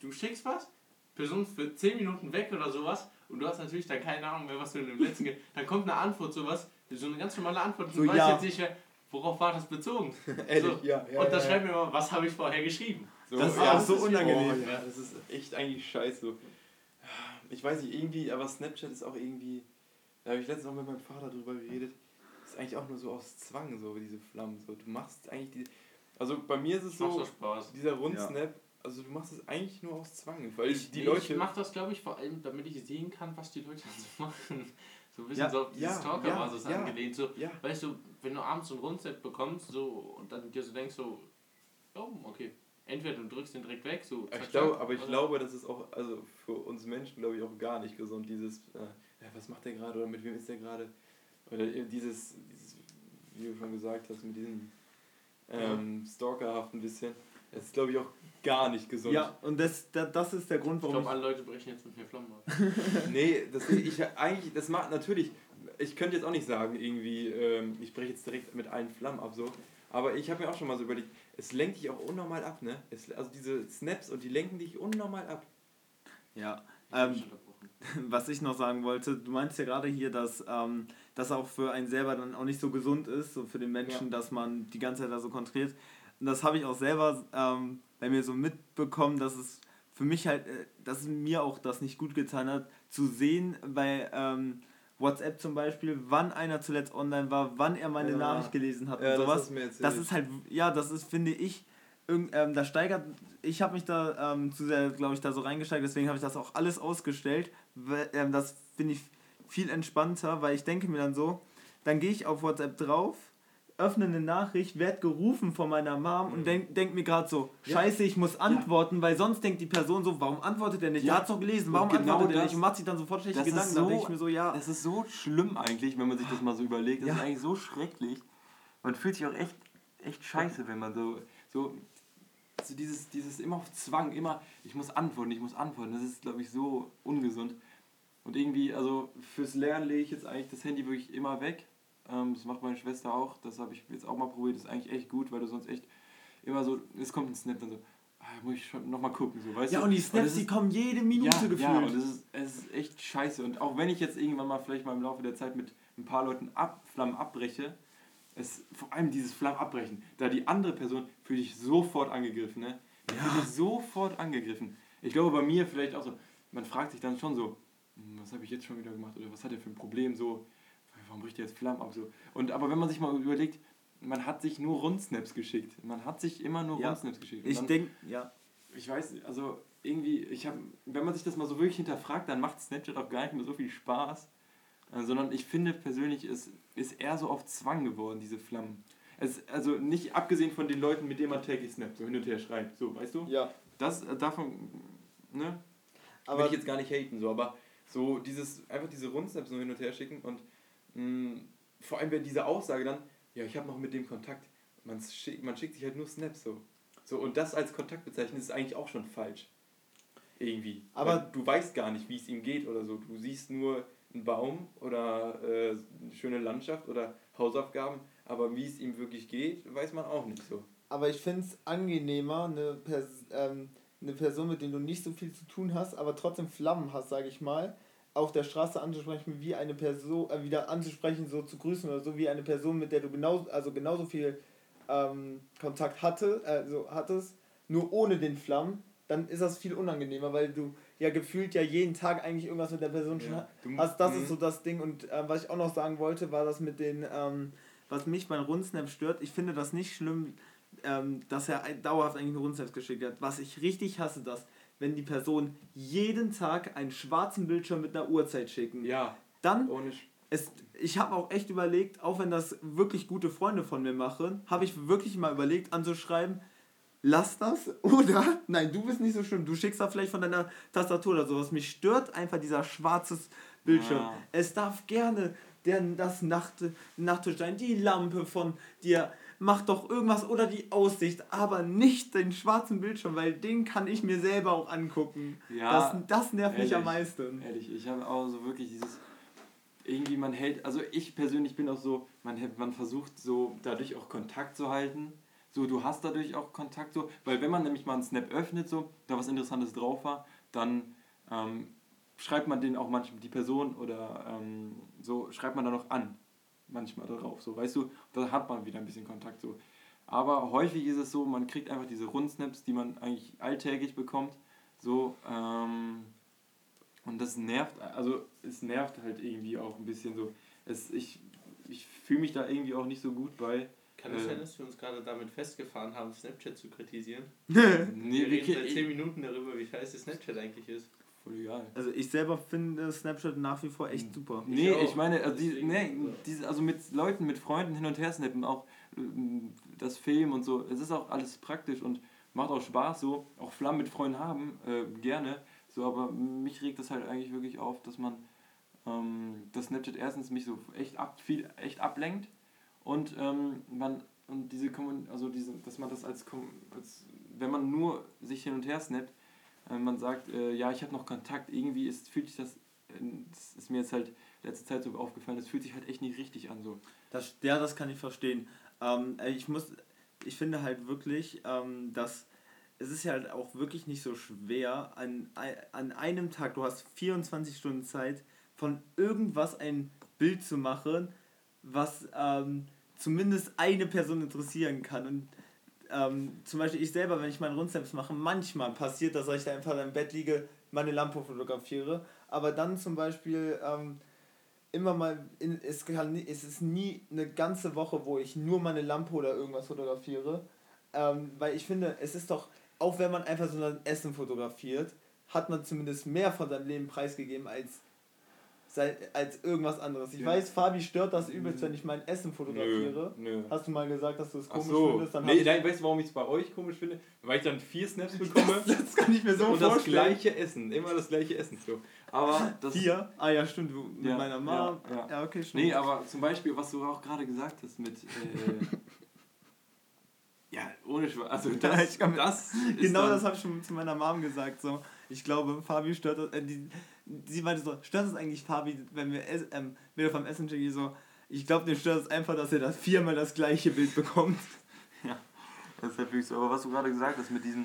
du schickst was, Person ist für zehn Minuten weg oder sowas. Und du hast natürlich dann keine Ahnung mehr, was du in dem letzten... Ge dann kommt eine Antwort, sowas, so eine ganz normale Antwort. Und So, du weißt ja. jetzt nicht worauf war das bezogen. Ehrlich, so. ja, ja. und da ja, schreibt mir mal, was habe ich vorher geschrieben. So, Das ist ja, auch so ist- unangenehm. Oh, ja, das ist echt eigentlich scheiße. Ich weiß nicht, irgendwie, aber Snapchat ist auch irgendwie. Da habe ich letztens auch mit meinem Vater drüber geredet. Ist eigentlich auch nur so aus Zwang, so wie diese Flammen. So. Du machst eigentlich die. Also bei mir ist es so, dieser Rundsnap, also du machst es eigentlich nur aus Zwang. Weil Ich, die nee, Leute. ich mache das, glaube ich, vor allem, damit ich sehen kann, was die Leute so machen. So ein bisschen Ja, so auf dieses ja, Stalker-Basis ja, angelehnt. So, ja, weißt du, wenn du abends so ein Rundset bekommst so, und dann dir so denkst, so, oh, okay, Entweder du drückst den direkt weg, so. Ich glaube, aber ich glaube, das ist auch, also für uns Menschen, glaube ich, auch gar nicht gesund, dieses, äh, was macht der gerade oder mit wem ist der gerade? Oder dieses, dieses, wie du schon gesagt hast, mit diesem ähm, Stalkerhaft ein bisschen. Das ist, glaube ich, auch gar nicht gesund. Ja, und das, das, das ist der Grund, Ich warum glaube, alle Leute brechen jetzt mit mir Flammen ab. nee, das, ich eigentlich, das macht natürlich, ich könnte jetzt auch nicht sagen, irgendwie, ähm, ich breche jetzt direkt mit allen Flammen ab, so. Aber ich habe mir auch schon mal so überlegt, es lenkt dich auch unnormal ab, ne? Es, also diese Snaps und die lenken dich unnormal ab. Ja, Ich ähm, was ich noch sagen wollte, du meinst ja gerade hier, dass ähm, das auch für einen selber dann auch nicht so gesund ist, so für den Menschen, dass man die ganze Zeit da so konzentriert. Und das habe ich auch selber ähm, bei mir so mitbekommen, dass es für mich halt, äh, dass mir auch das nicht gut getan hat, zu sehen bei ähm, WhatsApp zum Beispiel, wann einer zuletzt online war, wann er meine Ja. Nachricht gelesen hat Ja, und das sowas. hast du mir erzählt. Das ist halt, ja, das ist, finde ich, irgend, ähm, da steigert, ich habe mich da ähm, zu sehr, glaube ich, da so reingesteigert, deswegen habe ich das auch alles ausgestellt. weil, Ähm, das finde ich viel entspannter, weil ich denke mir dann so, dann gehe ich auf WhatsApp drauf, öffne eine Nachricht, werde gerufen von meiner Mom und denk, denk mir gerade so, Ja. scheiße, ich muss antworten, weil sonst denkt die Person so, warum antwortet er nicht? Ja. Er hat doch gelesen, warum genau antwortet er das- nicht? Und macht sich dann sofort schlechte Gedanken. da so- denke ich mir so, ja. Das ist so schlimm eigentlich, wenn man sich das mal so überlegt. Das Ja. ist eigentlich so schrecklich. Man fühlt sich auch echt, echt scheiße, wenn man so, so, so dieses, dieses immer auf Zwang, immer, ich muss antworten, ich muss antworten. Das ist, glaube ich, so ungesund. Und irgendwie, also fürs Lernen lege ich jetzt eigentlich das Handy wirklich immer weg. Ähm, das macht meine Schwester auch. Das habe ich jetzt auch mal probiert. Das ist eigentlich echt gut, weil du sonst echt immer so, es kommt ein Snap dann so, ah, muss ich schon nochmal gucken, so, weißt Ja, du? und die Snaps, ist- die kommen jede Minute ja, gefühlt. Ja, und es ist, es ist echt scheiße. Und auch wenn ich jetzt irgendwann mal vielleicht mal im Laufe der Zeit mit ein paar Leuten ab, Flammen abbreche, es, vor allem dieses Flammen abbrechen, da die andere Person fühlt sich sofort angegriffen, ne? Die Ja. fühlt sich sofort angegriffen. Ich glaube bei mir vielleicht auch so, man fragt sich dann schon so, "Hm, was habe ich jetzt schon wieder gemacht oder was hat er für ein Problem so, warum bricht er jetzt Flammen ab so. Und aber wenn man sich mal überlegt, man hat sich nur Rundsnaps geschickt. Man hat sich immer nur Ja. Rundsnaps geschickt. Und ich denke, ja. ich weiß also irgendwie, ich habe, wenn man sich das mal so wirklich hinterfragt, dann macht Snapchat auch gar nicht mehr so viel Spaß. Äh, sondern ich finde persönlich, es ist eher so auf Zwang geworden, diese Flammen. Es, also nicht abgesehen von den Leuten, mit denen man täglich snappt, so hin und her schreibt, so, weißt du? Ja, Das, äh, davon, ne? aber Will ich jetzt gar nicht haten, so, aber so dieses, einfach diese Rundsnaps nur hin und her schicken und mh, vor allem wenn diese Aussage dann, ja, ich habe noch mit dem Kontakt, man schickt, man schickt sich halt nur Snaps so. So, und das als Kontakt bezeichnen, ist eigentlich auch schon falsch. Irgendwie. Aber- Weil du weißt gar nicht, wie es ihm geht oder so. Du siehst nur einen Baum oder äh, eine schöne Landschaft oder Hausaufgaben, aber wie es ihm wirklich geht, weiß man auch nicht so. Aber ich finde es angenehmer, eine, Pers ähm, eine Person, mit der du nicht so viel zu tun hast, aber trotzdem Flammen hast, sage ich mal, auf der Straße anzusprechen, wie eine Person, äh, wieder anzusprechen, so zu grüßen oder so, wie eine Person, mit der du genauso, also genauso viel ähm, Kontakt hatte, also hattest, nur ohne den Flammen, dann ist das viel unangenehmer, weil du ja gefühlt ja jeden Tag eigentlich irgendwas mit der Person schon Ja. Du- also das Mhm. ist so das Ding und äh, was ich auch noch sagen wollte, war das mit den, ähm, was mich beim Rundsnap stört. Ich finde das nicht schlimm, ähm, dass er dauerhaft eigentlich nur Rundsnaps geschickt hat. Was ich richtig hasse, dass wenn die Person jeden Tag einen schwarzen Bildschirm mit einer Uhrzeit schicken, Ja, dann ohne es, ich habe auch echt überlegt, auch wenn das wirklich gute Freunde von mir machen, habe ich wirklich mal überlegt anzuschreiben, lass das oder nein, du bist nicht so schlimm, du schickst da vielleicht von deiner Tastatur oder sowas. Mich stört einfach dieser schwarze Bildschirm. Ja. Es darf gerne der, das Nacht, Nachttisch sein, die Lampe von dir, mach doch irgendwas oder die Aussicht, aber nicht den schwarzen Bildschirm, weil den kann ich mir selber auch angucken. Ja, das, das nervt mich am ehrlich. meisten. Ehrlich, ich habe auch so wirklich dieses. Irgendwie, man hält. Also, ich persönlich bin auch so, man, hält- man versucht so dadurch auch Kontakt zu halten. So, du hast dadurch auch Kontakt, so. Weil, wenn man nämlich mal einen Snap öffnet, so, da was Interessantes drauf war, dann ähm, schreibt man den auch manchmal, die Person oder ähm, so, schreibt man da noch an. Manchmal darauf, so, weißt du, da hat man wieder ein bisschen Kontakt, so. Aber häufig ist es so, man kriegt einfach diese Rundsnaps, die man eigentlich alltäglich bekommt, so, ähm, und das nervt, also es nervt halt irgendwie auch ein bisschen so. Es, ich ich fühle mich da irgendwie auch nicht so gut bei. Kann es Äh. sein, dass wir uns gerade damit festgefahren haben, Snapchat zu kritisieren? Nee, wir reden seit 10 wirklich. Minuten darüber, wie scheiße Snapchat eigentlich ist. Voll egal. Also ich selber finde Snapchat nach wie vor echt super. Nee, auch. ich meine, also, die, nee, diese, also mit Leuten, mit Freunden hin und her snappen, auch ähm, das Film und so, es ist auch alles praktisch und macht auch Spaß, so, auch Flammen mit Freunden haben, äh, gerne. So, aber mich regt das halt eigentlich wirklich auf, dass man ähm, das Snapchat erstens mich so echt ab, viel echt ablenkt und ähm, man und diese Kommun also diese, dass man das als, als wenn man nur sich hin und her snappt, man sagt, äh, ja, ich habe noch Kontakt, irgendwie ist, fühlt sich das, äh, das ist mir jetzt halt letzte Zeit so aufgefallen, das fühlt sich halt echt nicht richtig an so. Das, ja, das kann ich verstehen. Ähm, ich muss, ich finde halt wirklich, ähm, dass es ist ja halt auch wirklich nicht so schwer, an, an einem Tag, du hast 24 Stunden Zeit, von irgendwas ein Bild zu machen, was ähm, zumindest eine Person interessieren kann. Und ähm, zum Beispiel ich selber, wenn ich meinen Rundsnaps mache, manchmal passiert, dass ich da einfach im Bett liege, meine Lampe fotografiere. Aber dann zum Beispiel ähm, immer mal, in, es, kann, es ist nie eine ganze Woche, wo ich nur meine Lampe oder irgendwas fotografiere. Ähm, weil ich finde, es ist doch, auch wenn man einfach so ein Essen fotografiert, hat man zumindest mehr von seinem Leben preisgegeben als als irgendwas anderes. Ich ja. weiß, Fabi stört das übelst, wenn ich mein Essen fotografiere. Nö, nö. Hast du mal gesagt, dass du es komisch so. findest? Dann nee, nein, weißt du, warum ich es bei euch komisch finde? Weil ich dann vier Snaps bekomme. das, das kann ich mir so und vorstellen. Und das gleiche Essen. Immer das gleiche Essen. So. Aber das Vier? Ah ja, stimmt, du, mit ja, meiner Mama. Ja, ja. ja, okay, stimmt. Nee, aber zum Beispiel, was du auch gerade gesagt hast mit... Äh, ja, ohne Schwach. Also das, das Genau das habe ich schon zu meiner Mom gesagt. So. Ich glaube, Fabi stört das... Äh, die, sie meinte so, stört es eigentlich Fabi, wenn wir ähm, wieder vom Essen schicken, so, ich glaube, den stört es einfach, dass er das viermal das gleiche Bild bekommt. Ja, das ist wirklich so. Aber was du gerade gesagt hast mit diesem,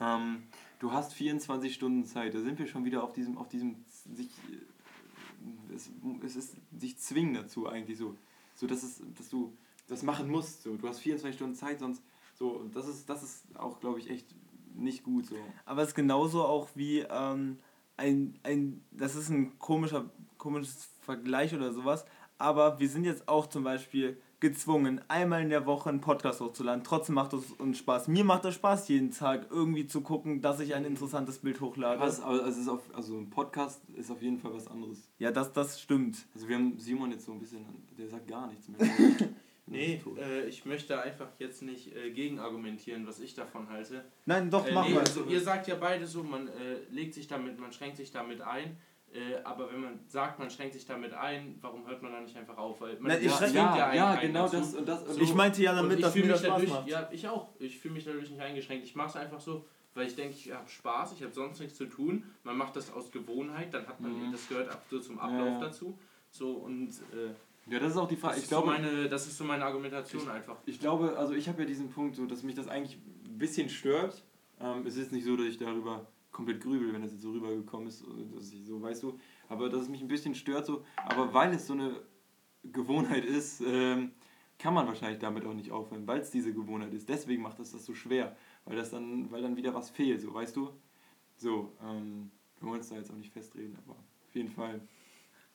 ähm, du hast 24 Stunden Zeit, da sind wir schon wieder auf diesem, auf diesem sich, äh, es, es ist sich zwingen dazu eigentlich so, so dass, es, dass du das machen musst, so, du hast 24 Stunden Zeit, sonst, so, das ist, das ist auch, glaube ich, echt nicht gut so. Aber es ist genauso auch wie, ähm, ein, ein, das ist ein komischer, komisches Vergleich oder sowas, aber wir sind jetzt auch zum Beispiel gezwungen, einmal in der Woche einen Podcast hochzuladen. Trotzdem macht es uns Spaß. Mir macht es Spaß, jeden Tag irgendwie zu gucken, dass ich ein interessantes Bild hochlade. Was, also, ist auf, also ein Podcast ist auf jeden Fall was anderes. Ja, das, das stimmt. Also wir haben Simon jetzt so ein bisschen, der sagt gar nichts mehr. Nee, äh, ich möchte einfach jetzt nicht äh, gegenargumentieren, was ich davon halte. Nein, doch, äh, mach nee, mal. Also, ihr sagt ja beide so, man äh, legt sich damit, man schränkt sich damit ein. Äh, aber wenn man sagt, man schränkt sich damit ein, warum hört man dann nicht einfach auf? Weil man Na, ich ja, ja, ja, genau das und das. Und so. Ich meinte ja damit, dass mir das Spaß macht. Ja, ich auch. Ich fühle mich dadurch nicht eingeschränkt. Ich mache es einfach so, weil ich denke, ich habe Spaß, ich habe sonst nichts zu tun. Man macht das aus Gewohnheit, dann hat man, mhm. das gehört ab so zum Ablauf ja, dazu. So und äh, ja, das ist auch die Frage. Ich glaube, so meine, das ist so meine Argumentation ich, einfach. Ich glaube, also ich habe ja diesen Punkt, so, dass mich das eigentlich ein bisschen stört. Ähm, es ist nicht so, dass ich darüber komplett grübel, wenn das jetzt so rübergekommen ist, dass ich so, weißt du, aber dass es mich ein bisschen stört, so, aber weil es so eine Gewohnheit ist, ähm, kann man wahrscheinlich damit auch nicht aufhören, weil es diese Gewohnheit ist. Deswegen macht es das so schwer, weil das dann, weil dann wieder was fehlt, so, weißt du? So, ähm, wir wollen uns da jetzt auch nicht festreden, aber auf jeden Fall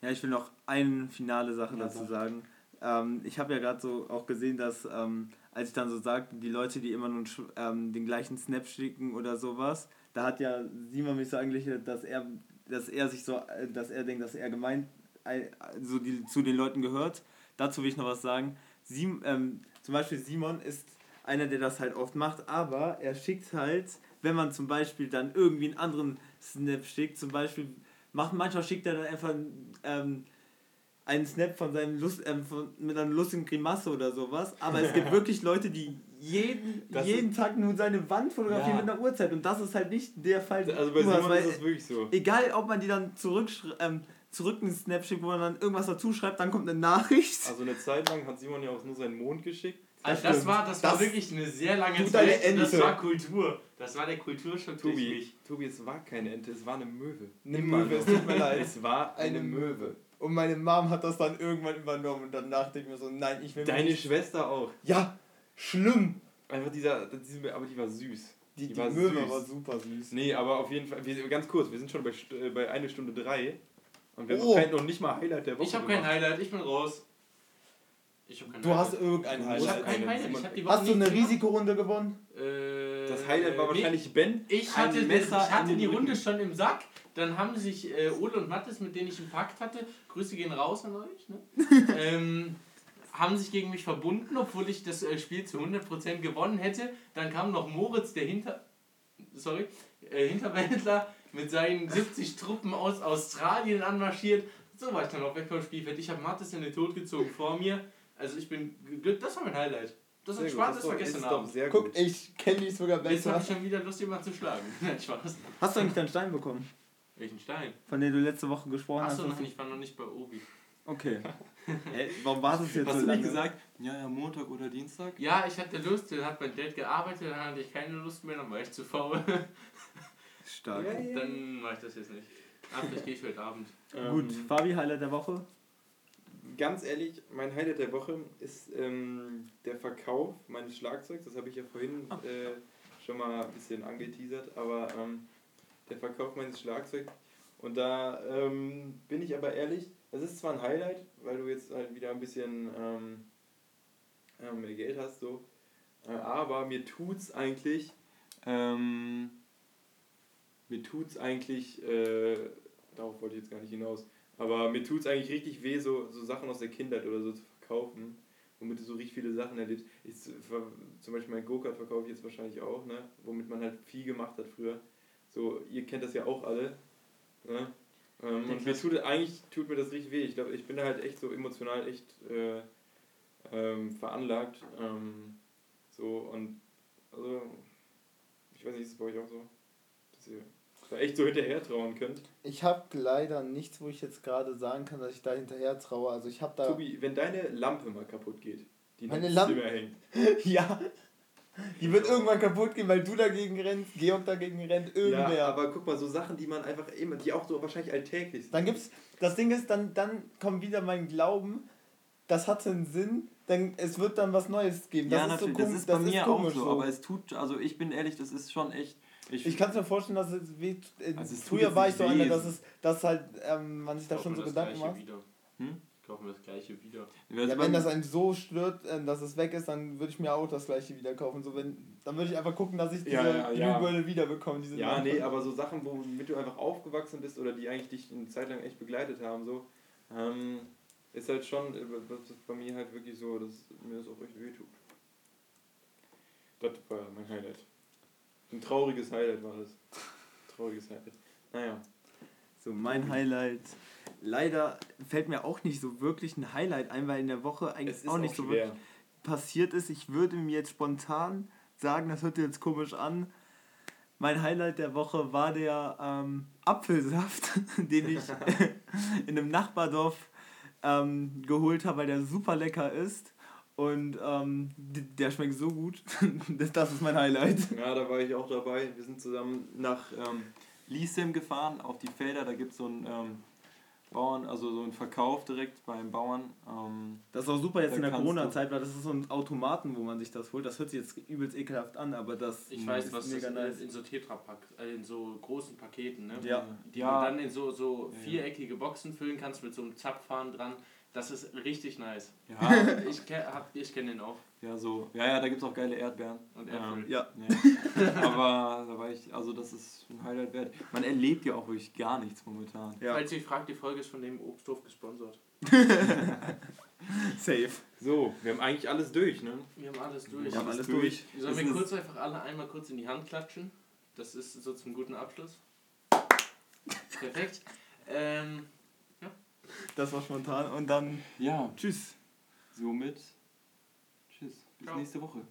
ja, ich will noch eine finale Sache ja, dazu sagen. Ähm, ich habe ja gerade so auch gesehen, dass, ähm, als ich dann so sagte, die Leute, die immer nur ähm, den gleichen Snap schicken oder sowas, da hat ja Simon mich so eigentlich, dass er, dass er sich so, äh, dass er denkt, dass er gemeint, so die, zu den Leuten gehört. Dazu will ich noch was sagen. Sim, ähm, zum Beispiel Simon ist einer, der das halt oft macht, aber er schickt halt, wenn man zum Beispiel dann irgendwie einen anderen Snap schickt, zum Beispiel macht, manchmal schickt er dann einfach ähm, einen Snap von seinem Lust, ähm, von, mit einer lustigen Grimasse oder sowas. Aber es gibt wirklich Leute, die jeden, jeden Tag nur seine Wand fotografieren ja. mit einer Uhrzeit. Und das ist halt nicht der Fall. Also bei Simon hast, ist das wirklich so. Egal, ob man die dann zurück, ähm, zurück einen Snap schickt, wo man dann irgendwas dazu schreibt, dann kommt eine Nachricht. Also eine Zeit lang hat Simon ja auch nur seinen Mond geschickt. Also das, war, das, das war wirklich eine sehr lange Zeit. Das war Kultur. Das war der Kulturschock Tobi, mich. Tobi, es war keine Ente, es war eine Möwe. Eine Möwe, es tut mir leid. Es war eine, eine Möwe. Und meine Mom hat das dann irgendwann übernommen und danach denke ich mir so, nein, ich will Deine nicht. Schwester auch. Ja, schlimm. Einfach dieser, diese, aber die war süß. Die, die, die war Möwe süß. war super süß. Nee, aber auf jeden Fall, wir, ganz kurz, wir sind schon bei, äh, bei eine Stunde drei und wir oh. haben noch, noch nicht mal Highlight der Woche Ich habe kein Highlight, ich bin raus. Ich hab kein du Highlight. hast irgendein Highlight. Ich habe kein Highlight. Ich hab die Woche hast du eine Risikorunde gewonnen? Äh, das Highlight war wahrscheinlich nee, Ben. Ich hatte, Messer ich hatte die Runde schon im Sack. Dann haben sich äh, Ole und Mattes, mit denen ich einen Pakt hatte, Grüße gehen raus an euch, ne? ähm, haben sich gegen mich verbunden, obwohl ich das äh, Spiel zu 100% gewonnen hätte. Dann kam noch Moritz, der Hinter... Sorry, äh, Hinterwäldler mit seinen 70 Truppen aus Australien anmarschiert. So war ich dann auch weg vom Spielfeld. Ich habe Mattes in den Tod gezogen vor mir. Also ich bin geglückt. Das war mein Highlight. Das hat gut, Spaß, das das war ist gestern Abend. sehr Guck, gut. ich kenne dich sogar Jetzt habe besser. ich schon wieder Lust, jemanden zu schlagen. Nein, Spaß. Hast du eigentlich deinen Stein bekommen? Welchen Stein? Von dem du letzte Woche gesprochen Achso, hast? nein, ich war noch nicht bei Obi. Okay. Hä, warum wartest du jetzt Hast so du lange? nicht gesagt, ja, ja, Montag oder Dienstag? Ja, ich hatte Lust, dann hat mein Dad gearbeitet, dann hatte ich keine Lust mehr, dann war ich zu faul. Stark. Ja, ja. Dann mache ich das jetzt nicht. Ab, ich gehe heute Abend. Gut, Ähm, Fabi, Highlight der Woche? Ganz ehrlich, mein Highlight der Woche ist ähm, der Verkauf meines Schlagzeugs. Das habe ich ja vorhin äh, schon mal ein bisschen angeteasert, aber ähm, der Verkauf meines Schlagzeugs. Und da ähm, bin ich aber ehrlich, das ist zwar ein Highlight, weil du jetzt halt wieder ein bisschen ähm, äh, mehr Geld hast, so, äh, aber mir tut's eigentlich, ähm, mir tut's eigentlich, äh, darauf wollte ich jetzt gar nicht hinaus, aber mir tut es eigentlich richtig weh, so, so Sachen aus der Kindheit oder so zu verkaufen, womit du so richtig viele Sachen erlebst. Ich, zum Beispiel mein Go-Kart verkaufe ich jetzt wahrscheinlich auch, ne? womit man halt viel gemacht hat früher. So, ihr kennt das ja auch alle. Ne? Ähm, und mir tut eigentlich tut mir das richtig weh. Ich glaube, ich bin da halt echt so emotional echt äh, ähm, veranlagt. Ähm, so und also ich weiß nicht, ist es bei euch auch so? Dass ihr echt so hinterher trauen könnt. Ich habe leider nichts, wo ich jetzt gerade sagen kann, dass ich da hinterher traue. Also ich habe da... Tobi, wenn deine Lampe mal kaputt geht, die in Meine Lampe? Zimmer hängt. ja. Die wird irgendwann kaputt gehen, weil du dagegen rennst, Georg dagegen rennt, irgendwer. Ja, aber guck mal, so Sachen, die man einfach immer, die auch so wahrscheinlich alltäglich sind. Dann gibt's, das Ding ist, dann, dann kommt wieder mein Glauben, das hatte einen Sinn, denn es wird dann was Neues geben. Das ja, ist natürlich, so das komisch, ist bei mir auch komisch so, aber es tut, also ich bin ehrlich, das ist schon echt. Ich, ich kann es mir vorstellen, dass es weh, äh, Also es früher war ich so einer, dass es, dass halt ähm, man sich da schon so das Gedanken Gleiche macht. Wieder. Hm? Kaufen wir das gleiche wieder. Also Ja, bei- wenn das einen so stört, äh, dass es weg ist, dann würde ich mir auch das gleiche wieder kaufen. So, wenn, dann würde ich einfach gucken, dass ich diese Ja, ja, ja. Glühbirne wiederbekomme. Diese Ja, nee, aber so Sachen, womit du einfach aufgewachsen bist oder die eigentlich dich eine Zeit lang echt begleitet haben, so, ähm, ist halt schon, äh, das ist bei mir halt wirklich so, dass mir das auch echt weh tut. Das war mein Highlight. Ein trauriges Highlight war das. Trauriges Highlight. Naja. So, mein Highlight. Leider fällt mir auch nicht so wirklich ein Highlight ein, weil in der Woche eigentlich auch nicht so schwer. wirklich passiert ist. Ich würde mir jetzt spontan sagen, das hört jetzt komisch an. Mein Highlight der Woche war der ähm, Apfelsaft, den ich in einem Nachbardorf ähm, geholt habe, weil der super lecker ist. Und ähm, der schmeckt so gut. das, das ist mein Highlight. Ja, da war ich auch dabei. Wir sind zusammen nach ähm, Liesem gefahren, auf die Felder, da gibt es so einen ähm, Bauern, also so einen Verkauf direkt beim Bauern. Ähm, Das ist auch super jetzt in der Corona-Zeit, weil das ist so ein Automaten, wo man sich das holt. Das hört sich jetzt übelst ekelhaft an, aber das Ich weiß, ist was das mega ist, nice. in so Tetrapack, äh, in so großen Paketen, ne? Ja. Die Ja. du dann in so, so viereckige Boxen füllen kannst mit so einem Zapfhahn dran. Das ist richtig nice. ja, Ich, ke hab- ich kenne den auch. ja, so. Ja, ja, da gibt es auch geile Erdbeeren. Und Äpfel. Ähm, Ja, ja. Aber da war ich, also das ist ein Highlight wert. Man erlebt ja auch wirklich gar nichts momentan. ja. Falls ihr euch fragt, die Folge ist von dem Obsthof gesponsert. Safe. So, wir haben eigentlich alles durch, ne? Wir haben alles durch. Wir haben alles durch. durch. Sollen wir kurz einfach alle einmal kurz in die Hand klatschen? Das ist so zum guten Abschluss. Perfekt. Ähm, Das war spontan und dann Ja, tschüss. somit. Tschüss. Bis Ciao. nächste Woche.